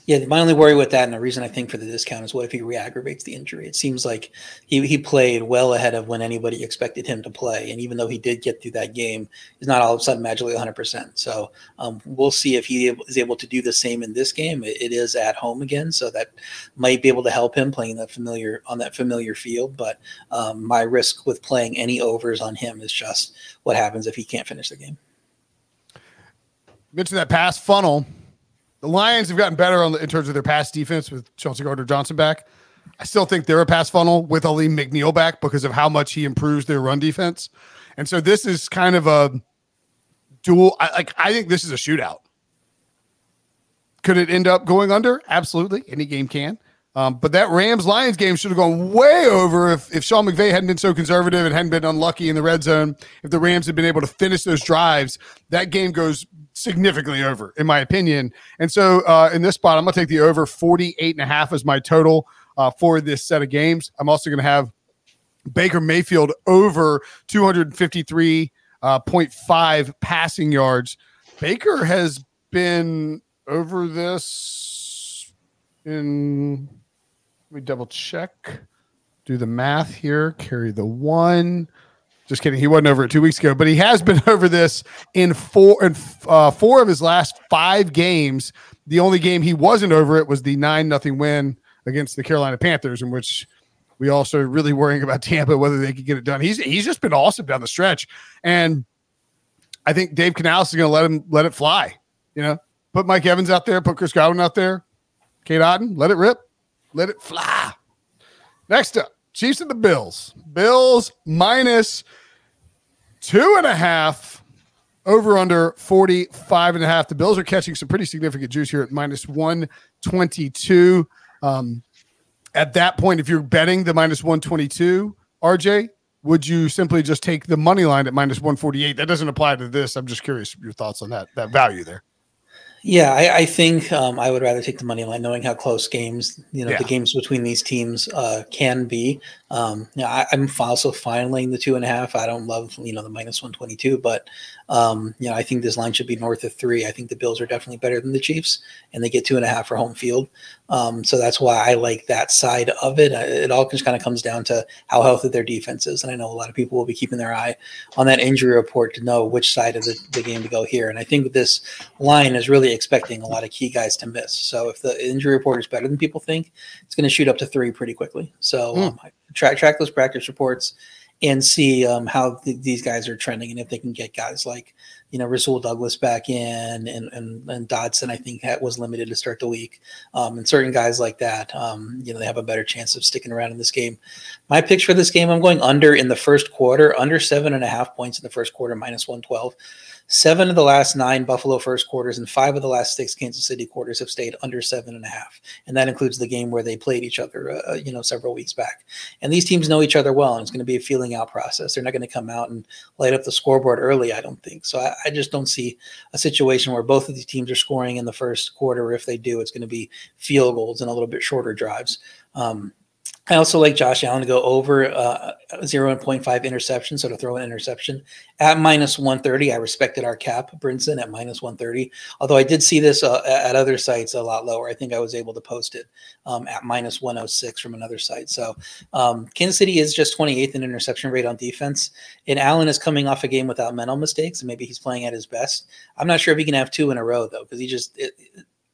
Yeah, my only worry with that, and the reason I think for the discount is what if he re-aggravates the injury? It seems like he, he played well ahead of when anybody expected him to play, and even though he did get through that game, he's not all of a sudden magically 100. percent So um, we'll see if he is able to do the same in this game. It, it is at home again, so that might be able to help him playing that familiar on that familiar field. But um, my risk with playing any overs on him is just what happens if he can't finish the game. mentioned that pass funnel. The Lions have gotten better on the, in terms of their pass defense with Chauncey Gardner-Johnson back. I still think they're a pass funnel with Alim McNeill back because of how much he improves their run defense. And so this is kind of a dual. I, like I think this is a shootout could it end up going under? Absolutely. Any game can. Um, but that Rams Lions game should have gone way over if, if Sean McVay hadn't been so conservative and hadn't been unlucky in the red zone. If the Rams had been able to finish those drives, that game goes significantly over, in my opinion. And so uh, in this spot, I'm going to take the over 48 and a half as my total uh, for this set of games. I'm also going to have Baker Mayfield over 253.5 uh, passing yards. Baker has been over this in let me double check. Do the math here. Carry the one. Just kidding. He wasn't over it two weeks ago, but he has been over this in four in uh, four of his last five games. The only game he wasn't over it was the nine nothing win against the Carolina Panthers, in which we all started really worrying about Tampa whether they could get it done. He's he's just been awesome down the stretch, and I think Dave Canales is going to let him let it fly. You know, put Mike Evans out there, put Chris Godwin out there, Cade Otton, let it rip. Let it fly. Next up, Chiefs and the Bills. Bills minus two and a half over under 45 and a half. The Bills are catching some pretty significant juice here at minus 122. Um, at that point, if you're betting the minus 122, RJ, would you simply just take the money line at minus 148? That doesn't apply to this. I'm just curious your thoughts on that that value there. Yeah, I, I think um, I would rather take the money line, knowing how close games, you know, yeah. the games between these teams uh, can be. Um, you know, I, am also fine laying the two and a half. I don't love, you know, the minus 122, but um, you know, I think this line should be north of three. I think the Bills are definitely better than the Chiefs, and they get two and a half for home field. Um, so that's why I like that side of it. It all just kind of comes down to how healthy their defense is, and I know a lot of people will be keeping their eye on that injury report to know which side of the, the game to go here. And I think this line is really expecting a lot of key guys to miss. So if the injury report is better than people think, it's going to shoot up to three pretty quickly. So mm. um, track track those practice reports and see um, how th- these guys are trending and if they can get guys like you know Rasul Douglas back in and and, and Dodson I think that was limited to start the week um, and certain guys like that um, you know they have a better chance of sticking around in this game. My picks for this game I'm going under in the first quarter under seven and a half points in the first quarter minus one twelve. Seven of the last nine Buffalo first quarters and five of the last six Kansas City quarters have stayed under seven and a half, and that includes the game where they played each other, uh, you know, several weeks back. And these teams know each other well, and it's going to be a feeling out process. They're not going to come out and light up the scoreboard early, I don't think. So I, I just don't see a situation where both of these teams are scoring in the first quarter. If they do, it's going to be field goals and a little bit shorter drives. Um, I also like Josh Allen to go over uh, 0.5 interception, so to throw an interception at minus 130. I respected our cap, Brinson, at minus 130. Although I did see this uh, at other sites a lot lower. I think I was able to post it um, at minus 106 from another site. So um, Kansas City is just 28th in interception rate on defense. And Allen is coming off a game without mental mistakes, and maybe he's playing at his best. I'm not sure if he can have two in a row, though, because he just. It,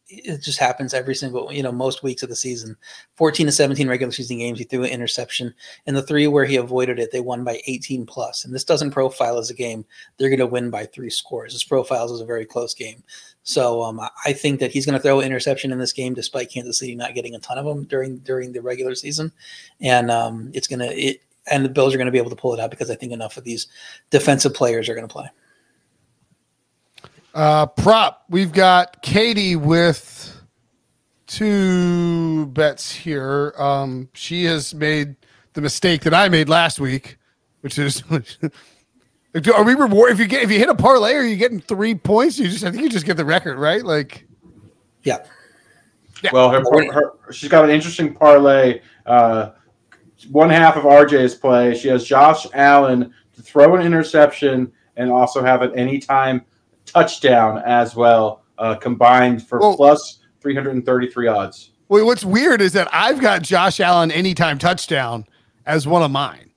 it just happens every single, you know, most weeks of the season. 14 to 17 regular season games, he threw an interception. And the three where he avoided it, they won by 18 plus. And this doesn't profile as a game. They're going to win by three scores. This profiles as a very close game. So um, I think that he's going to throw an interception in this game, despite Kansas City not getting a ton of them during during the regular season. And um, it's going to it, and the Bills are going to be able to pull it out because I think enough of these defensive players are going to play. Uh, prop, we've got Katie with two bets here. Um, she has made the mistake that I made last week, which is are we reward if you get if you hit a parlay, are you getting three points? You just I think you just get the record, right? Like, yeah. yeah. Well, her, her, she's got an interesting parlay. Uh, one half of RJ's play. She has Josh Allen to throw an interception and also have an anytime touchdown as well, uh, combined for well, plus 333 odds. Well, what's weird is that I've got Josh Allen anytime touchdown as one of mine.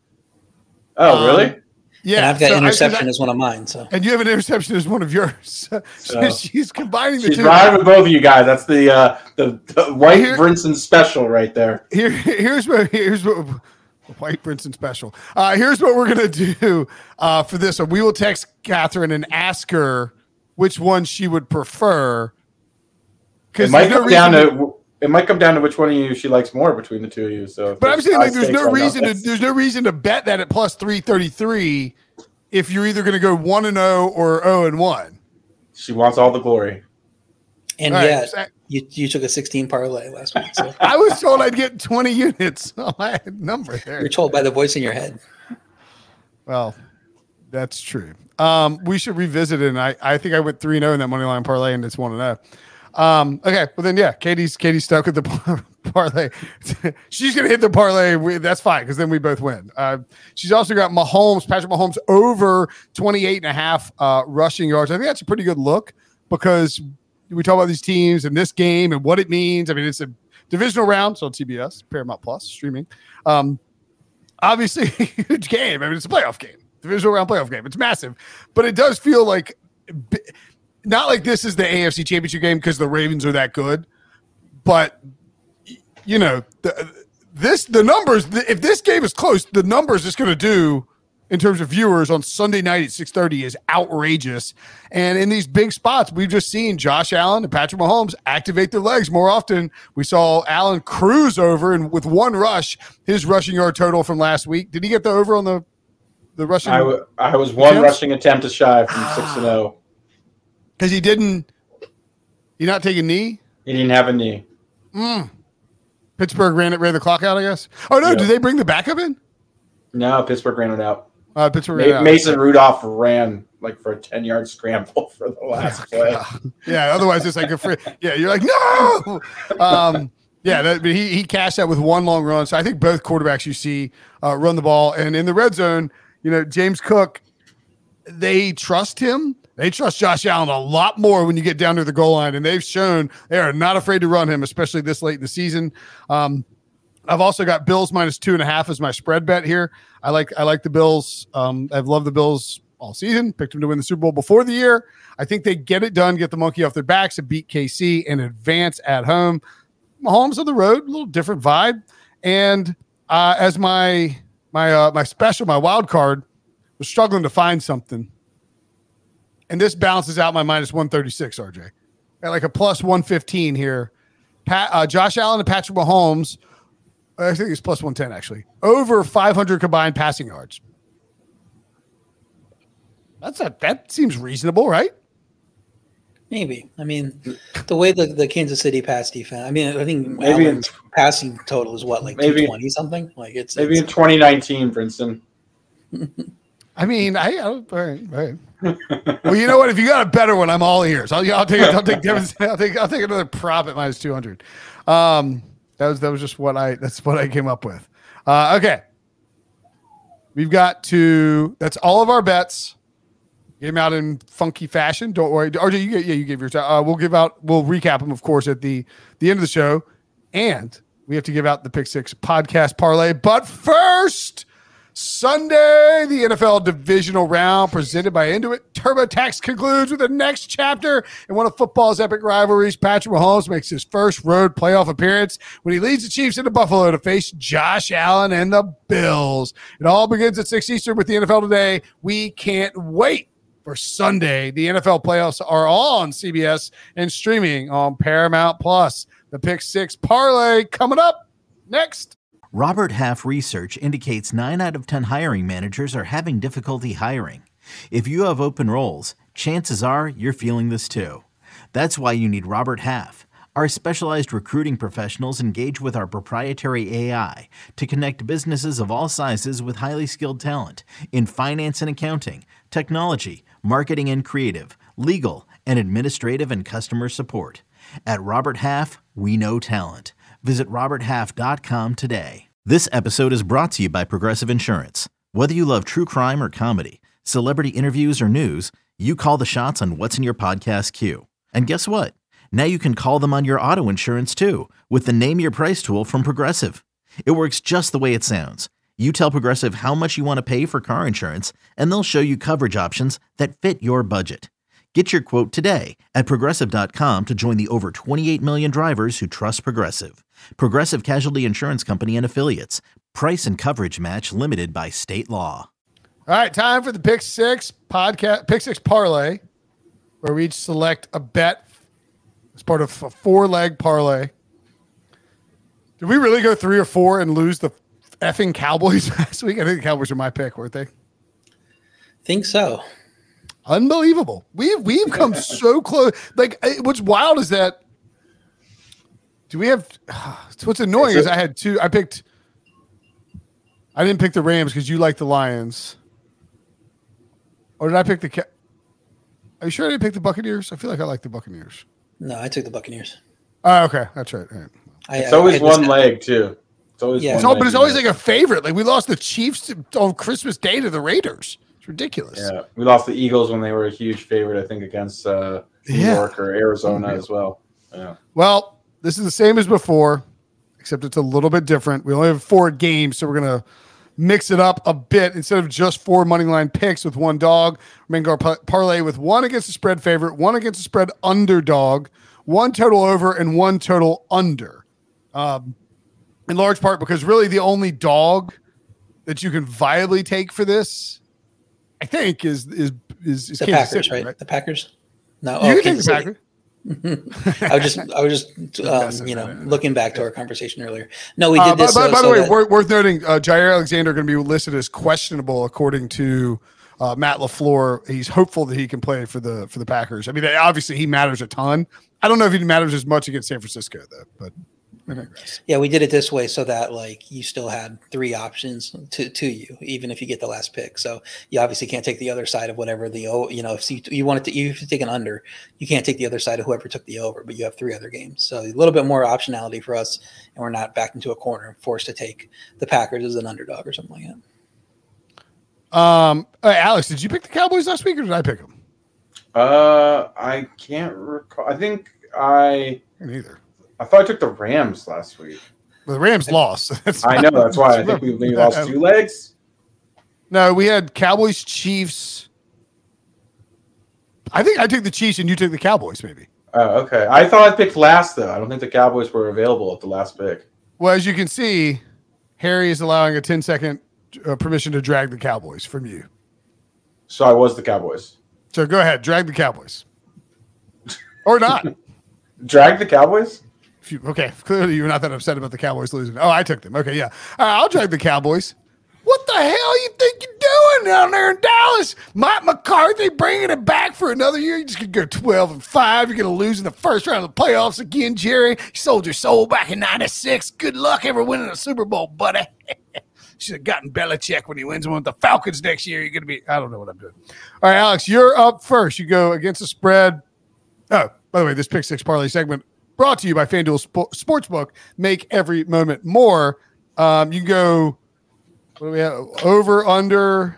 Oh, um, really? Yeah, and I've got so interception as one of mine. So, and you have an interception as one of yours. So, so she's combining the she's two. She's riding with both of you guys. That's the uh, the, the White here, Brinson special right there. Here, here's what here's what White Brinson special. Uh, here's what we're gonna do uh, for this. So we will text Catherine and ask her which one she would prefer. Because it might come down to, to it might come down to which one of you she likes more between the two of you. So, but I'm saying like there's no reason to there's no reason to bet that at plus three thirty three if you're either going to go one and zero oh or zero and one. She wants all the glory. And all yet, right. You you took a 16 parlay last week. So I was told I'd get 20 units on my number there. you're told by the voice in your head. Well, that's true. Um, we should revisit it. And I, I think I went 3 0 in that money line parlay, and it's 1 0. Um, okay. Well, then, yeah, Katie's Katie's stuck with the parlay. she's going to hit the parlay. We, that's fine because then we both win. Uh, she's also got Mahomes, Patrick Mahomes, over 28 and a half uh, rushing yards. I think that's a pretty good look because we talk about these teams and this game and what it means. I mean, it's a divisional round, so TBS, Paramount Plus, streaming. Um, obviously, huge game. I mean, it's a playoff game, divisional round playoff game. It's massive, but it does feel like not like this is the AFC Championship game because the Ravens are that good, but you know, the, this the numbers. If this game is close, the numbers it's going to do in terms of viewers on Sunday night at 6:30 is outrageous. And in these big spots, we've just seen Josh Allen and Patrick Mahomes activate their legs more often. We saw Allen cruise over and with one rush, his rushing yard total from last week. Did he get the over on the the rushing? I, w- I was one attempts? rushing attempt shy from six and zero. Oh. Because he didn't. He not take a knee. He didn't have a knee. Mm. Pittsburgh ran it, ran the clock out. I guess. Oh no! Did they bring the backup in? No, Pittsburgh ran it out. Uh, Pittsburgh. Ma- Mason Rudolph ran like for a ten yard scramble for the last play. yeah. Otherwise, it's like a free. Yeah, you're like no. Um, yeah, that, but he he cashed out with one long run. So I think both quarterbacks you see uh, run the ball, and in the red zone, you know James Cook, they trust him they trust Josh Allen a lot more when you get down to the goal line, and they've shown they are not afraid to run him, especially this late in the season. Um, I've also got Bills minus two and a half as my spread bet here. I like I like the Bills. Um, I've loved the Bills all season. Picked them to win the Super Bowl before the year. I think they get it done, get the monkey off their backs, and beat KC and advance at home. Mahomes on the road, a little different vibe. And uh, as my my uh, my special, my wild card was struggling to find something and this balances out my minus 136, RJ. At like a plus 115 here. Pat, uh, Josh Allen and Patrick Mahomes, I think it's plus 110 actually, over 500 combined passing yards. That's a that seems reasonable, right? Maybe. I mean, the way the, the Kansas City pass defense. I mean, I think maybe Allen's passing total is what like maybe twenty something. Like it's maybe it's, in 2019, Princeton. I mean, I, I all right, all right well, you know what? If you got a better one, I'm all ears. I'll, I'll take I'll take I'll take I'll take another prop at minus two hundred. Um, that was that was just what I that's what I came up with. Uh, okay, we've got to. That's all of our bets. Game out in funky fashion. Don't worry, RJ. You yeah, you gave your. Uh, we'll give out. We'll recap them, of course, at the the end of the show, and we have to give out the Pick Six podcast parlay. But first. Sunday, the NFL divisional round presented by Intuit TurboTax concludes with the next chapter in one of football's epic rivalries. Patrick Mahomes makes his first road playoff appearance when he leads the Chiefs into Buffalo to face Josh Allen and the Bills. It all begins at 6 Eastern with the NFL today. We can't wait for Sunday. The NFL playoffs are all on CBS and streaming on Paramount Plus. The Pick Six parlay coming up next. Robert Half research indicates 9 out of 10 hiring managers are having difficulty hiring. If you have open roles, chances are you're feeling this too. That's why you need Robert Half. Our specialized recruiting professionals engage with our proprietary AI to connect businesses of all sizes with highly skilled talent in finance and accounting, technology, marketing and creative, legal, and administrative and customer support. At Robert Half, we know talent. Visit RobertHalf.com today. This episode is brought to you by Progressive Insurance. Whether you love true crime or comedy, celebrity interviews or news, you call the shots on what's in your podcast queue. And guess what? Now you can call them on your auto insurance too with the Name Your Price tool from Progressive. It works just the way it sounds. You tell Progressive how much you want to pay for car insurance, and they'll show you coverage options that fit your budget. Get your quote today at progressive.com to join the over 28 million drivers who trust Progressive. Progressive Casualty Insurance Company and Affiliates. Price and coverage match limited by state law. All right, time for the Pick Six podcast, Pick Six parlay, where we each select a bet as part of a four leg parlay. Did we really go three or four and lose the effing Cowboys last week? I think the Cowboys are my pick, weren't they? Think so. Unbelievable. We've we've come so close. Like eh, what's wild is that Do we have? What's annoying Is is it- I had two. I picked. I didn't pick the Rams because you like the Lions. Or did I pick the? Ca- Are you sure I didn't pick the Buccaneers? I feel like I like the Buccaneers. No, I took the Buccaneers. Oh, okay, that's right. all right. I, It's I- always I one leg too. It's always Yeah. one It's all, but it's always like a favorite. Like we lost the Chiefs on Christmas Day to the Raiders. It's ridiculous. Yeah, we lost the Eagles when they were a huge favorite. I think against uh, New Yeah. York or Arizona Unreal. as well. Yeah. Well, this is the same as before, except it's a little bit different. We only have four games, so we're gonna mix it up a bit. Instead of just four money line picks with one dog, we're gonna go parlay with one against the spread favorite, one against the spread underdog, one total over, and one total under. Um, in large part because really the only dog that you can viably take for this, I think, is is is, is the Kansas Packers, City, right? The Packers. No, You oh, can take the Packers. I was just, I was just, um, you know, looking back to our conversation earlier. No, we did Uh, this. by- uh, by so the way, that- worth, worth noting, uh, Jaire Alexander going to be listed as questionable according to uh, Matt LaFleur. He's hopeful that he can play for the for the Packers. I mean, obviously he matters a ton. I don't know if he matters as much against San Francisco though, but I digress. yeah, we did it this way so that like you still had three options to, to you, even if you get the last pick. So you obviously can't take the other side of whatever the o. You know, if you, you wanted to, you have to take an under, you can't take the other side of whoever took the over. But you have three other games, so a little bit more optionality for us, and we're not backed into a corner, forced to take the Packers as an underdog or something like that. Um, uh, Alex, did you pick the Cowboys last week or did I pick them? Uh, I can't recall. I think I Neither. I thought I took the Rams last week. The Rams lost. I know that's why I think we, we lost two legs. No, we had Cowboys, Chiefs. I think I took the Chiefs and you took the Cowboys, maybe. Oh, okay. I thought I picked last though. I don't think the Cowboys were available at the last pick. Well, as you can see, Harry is allowing a 10 second uh, permission to drag the Cowboys from you. So I was the Cowboys. So go ahead, drag the Cowboys. Or not. Drag the Cowboys? Okay, clearly you're not that upset about the Cowboys losing. Oh, I took them. Okay, yeah. All right, I'll drag the Cowboys. What the hell you think you're doing down there in Dallas? Mike McCarthy bringing it back for another year. You just gonna go 12 and 5. You're gonna lose in the first round of the playoffs again, Jerry. You sold your soul back in 96. Good luck ever winning a Super Bowl, buddy. Should have gotten Belichick when he wins one with the Falcons next year. You're gonna be, I don't know what I'm doing. All right, Alex, you're up first. You go against the spread. Oh, by the way, this pick six parlay segment brought to you by FanDuel Sp- Sportsbook. Make every moment more. Um, you can go. What do we have? Over under.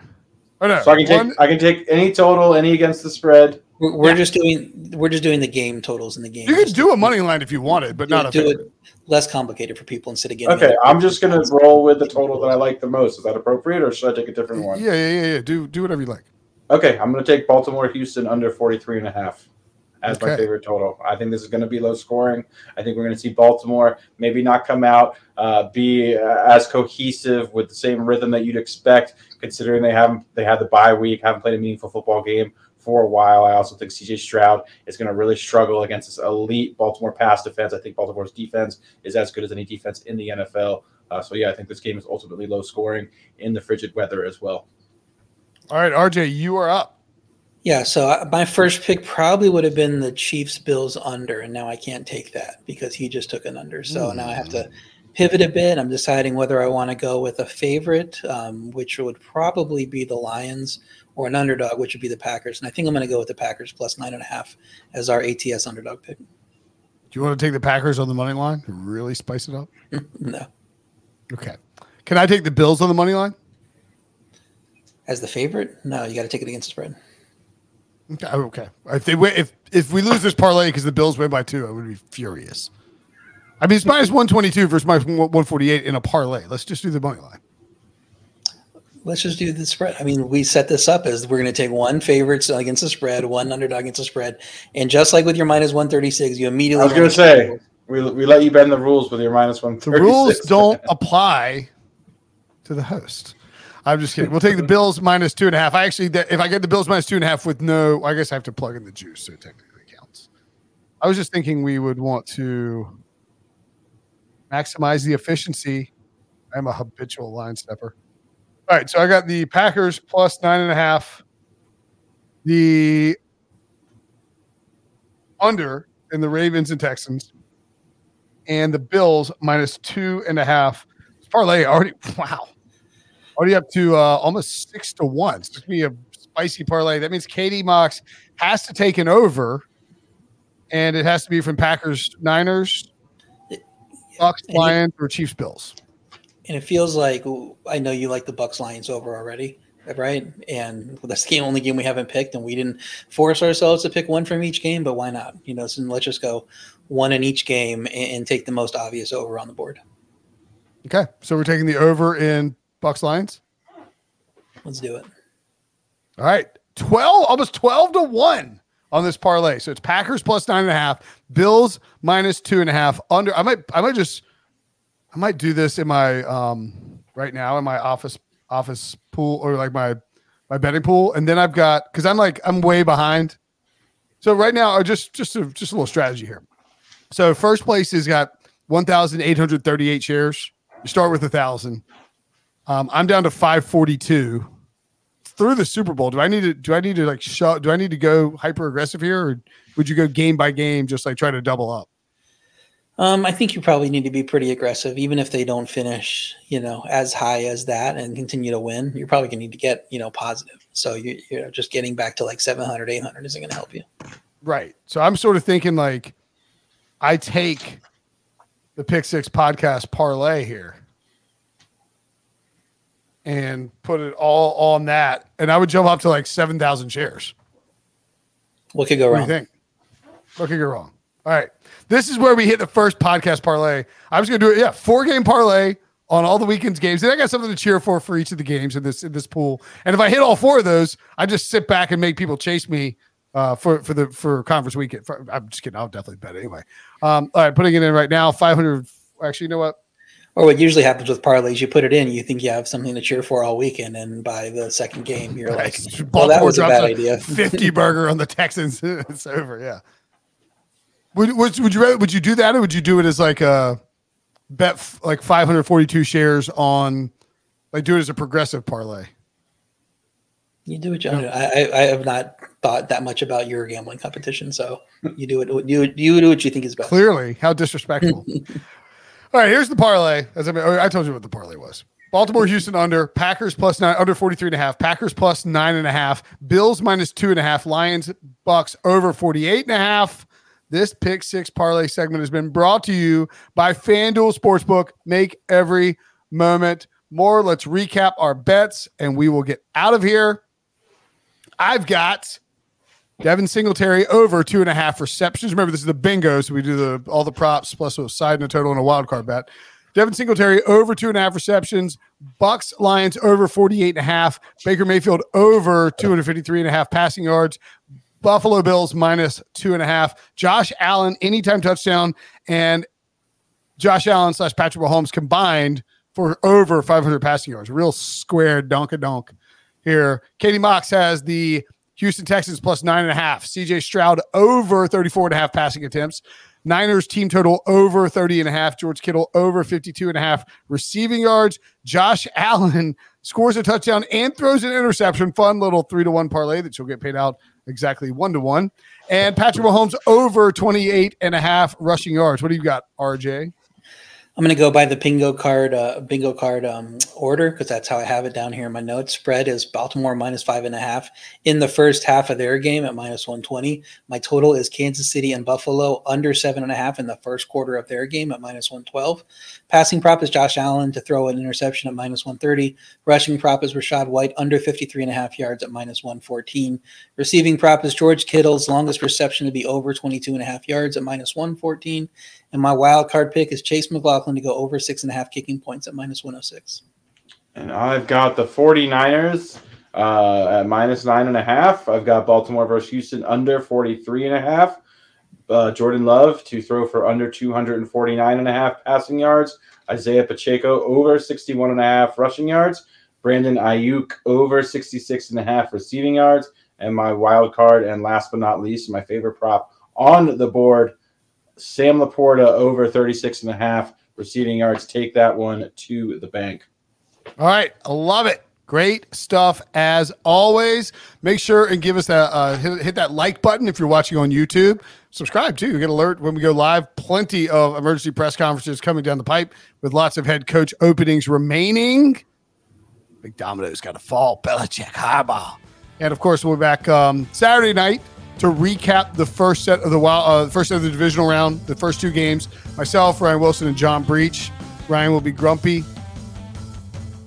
Oh no. So I can take one- I can take any total, any against the spread. We're, we're Yeah. just doing, we're just doing the game totals in the game. you could do a money line if you wanted, but do, not a do favorite. it less complicated for people instead of getting. Okay, I'm just gonna people's roll with the total that I like the most. Is that appropriate, or should I take a different one? Yeah, yeah, yeah, yeah. Do do whatever you like. Okay, I'm going to take Baltimore Houston under 43 and a half as my favorite total. I think this is going to be low scoring. I think we're going to see Baltimore maybe not come out, uh, be uh, as cohesive with the same rhythm that you'd expect, considering they haven't they had the bye week, haven't played a meaningful football game for a while. I also think CJ Stroud is going to really struggle against this elite Baltimore pass defense. I think Baltimore's defense is as good as any defense in the NFL. Uh, so yeah, I think this game is ultimately low scoring in the frigid weather as well. All right, RJ, you are up. Yeah, so I, my first pick probably would have been the Chiefs Bills under, and now I can't take that because he just took an under. So now I have to pivot a bit. I'm deciding whether I want to go with a favorite, um, which would probably be the Lions, or an underdog, which would be the Packers. And I think I'm going to go with the Packers plus nine and a half as our ATS underdog pick. Do you want to take the Packers on the money line? Really spice it up? no, Okay. Can I take the Bills on the money line? as the favorite, no, you got to take it against the spread. Okay. okay. If they win, if if we lose this parlay because the Bills win by two, I would be furious. I mean, it's minus one twenty two versus minus one forty eight in a parlay. Let's just do the money line. Let's just do the spread. I mean, we set this up as we're going to take one favorite against the spread, one underdog against the spread, and just like with your minus one thirty six, you immediately. I was going to say we, we let you bend the rules with your minus one. The rules don't apply to the host. I'm just kidding. We'll take the Bills minus two and a half. I actually, if I get the Bills minus two and a half with no, I guess I have to plug in the juice, so it technically counts. I was just thinking we would want to maximize the efficiency. I'm a habitual line stepper. All right, so I got the Packers plus nine and a half. The under in the Ravens and Texans, and the Bills minus two and a half. Parlay already, wow, already up to uh, almost six to one. It's going to be a spicy parlay. That means Katie Mox has to take an over, and it has to be from Packers, Niners, Bucks, Lions, or Chiefs, Bills. And it feels like I know you like the Bucks Lions over already, right? And that's the only game we haven't picked, and we didn't force ourselves to pick one from each game, but why not? You know, so let's just go one in each game and, and take the most obvious over on the board. Okay, so we're taking the over in Bucks, Lions. Let's do it. All right. 12, almost 12 to 1 on this parlay. So it's Packers plus nine and a half, Bills minus two and a half. Under I might I might just I might do this in my um right now in my office office pool or like my my betting pool. And then I've got because I'm like I'm way behind. So right now, uh, just just a just a little strategy here. So first place has got 1,838 shares. You start with a thousand. Um, I'm down to 542 through the Super Bowl, do I need to do I need to like show do I need to go hyper aggressive here or would you go game by game just like try to double up? Um, I think you probably need to be pretty aggressive, even if they don't finish, you know, as high as that and continue to win. You're probably going to need to get, you know, positive. So you, you know, just getting back to like 700, 800 isn't going to help you. Right. So I'm sort of thinking like I take the Pick Six podcast parlay here and put it all on that and I would jump up to like 7,000 shares. What could go What do wrong? you think? What could go wrong? All right. This is where we hit the first podcast parlay. I was going to do it. Yeah. Four game parlay on all the weekend's games. And I got something to cheer for for each of the games in this, in this pool. And if I hit all four of those, I just sit back and make people chase me uh, for, for the, for conference weekend. For, I'm just kidding. I'll definitely bet anyway. Um, all right. Putting it in right now. 500. Actually, you know what? Or what usually happens with parlays, you put it in, you think you have something to cheer for all weekend, and by the second game, you're like, well, that was a bad a idea. 50 burger on the Texans. it's over. Yeah. Would, would, would you rather, would you do that or would you do it as like a bet f- like 542 shares on like do it as a progressive parlay? You do it, John. I, I, I have not thought that much about your gambling competition, so you do it. You you do what you think is best. Clearly, how disrespectful. All right, here's the parlay. As I, mean, I told you what the parlay was. Baltimore, Houston under, Packers plus nine, under 43 and a half, Packers plus nine and a half, Bills minus two and a half, Lions, Bucks over 48 and a half. This pick six parlay segment has been brought to you by FanDuel Sportsbook. Make every moment more. Let's recap our bets and we will get out of here. I've got Devin Singletary over two and a half receptions. Remember, this is the bingo, so we do the all the props plus a side and a total and a wild card bet. Devin Singletary over two and a half receptions. Bucks Lions over 48 and a half. Baker Mayfield over 253 and a half passing yards. Buffalo Bills minus two and a half. Josh Allen anytime touchdown and Josh Allen slash Patrick Mahomes combined for over 500 passing yards. Real square donk a donk here. Katie Mox has the Houston Texans plus nine and a half. CJ Stroud over 34 and a half passing attempts. Niners team total over 30 and a half. George Kittle over 52 and a half receiving yards. Josh Allen scores a touchdown and throws an interception. Fun little three to one parlay that you'll get paid out exactly one to one. And Patrick Mahomes over 28 and a half rushing yards. What do you got, RJ? I'm going to go by the bingo card, uh, bingo card um, order because that's how I have it down here in my notes. Spread is Baltimore minus five and a half in the first half of their game at minus 120. My total is Kansas City and Buffalo under seven and a half in the first quarter of their game at minus 112. Passing prop is Josh Allen to throw an interception at minus 130. Rushing prop is Rachaad White under 53 and a half yards at minus 114. Receiving prop is George Kittle's longest reception to be over 22 and a half yards at minus 114. And my wild card pick is Chase McLaughlin to go over six and a half kicking points at minus 106. And I've got the 49ers uh, at minus nine and a half. I've got Baltimore versus Houston under 43 and a half. Uh, Jordan Love to throw for under 249 and a half passing yards. Isaiah Pacheco over 61 and a half rushing yards. Brandon Aiyuk over 66 and a half receiving yards. And my wild card, and last but not least, my favorite prop on the board, Sam LaPorta over 36 and a half receiving yards. Take that one to the bank. All right. I love it. Great stuff as always. Make sure and give us that uh, hit, hit that like button if you're watching on YouTube. Subscribe too. You get alert when we go live. Plenty of emergency press conferences coming down the pipe with lots of head coach openings remaining. Big dominoes got to fall. Belichick, Harbaugh, and of course we'll be back um, Saturday night to recap the first set of the uh, first set of the divisional round, the first two games. Myself, Ryan Wilson, and John Breech. Ryan will be grumpy.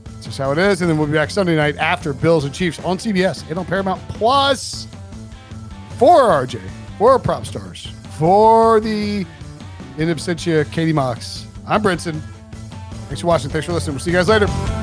That's just how it is. And then we'll be back Sunday night after Bills and Chiefs on CBS and on Paramount Plus for RJ, for Propstarz, for the in absentia Katie Mox. I'm Brinson. Thanks for watching. Thanks for listening. We'll see you guys later.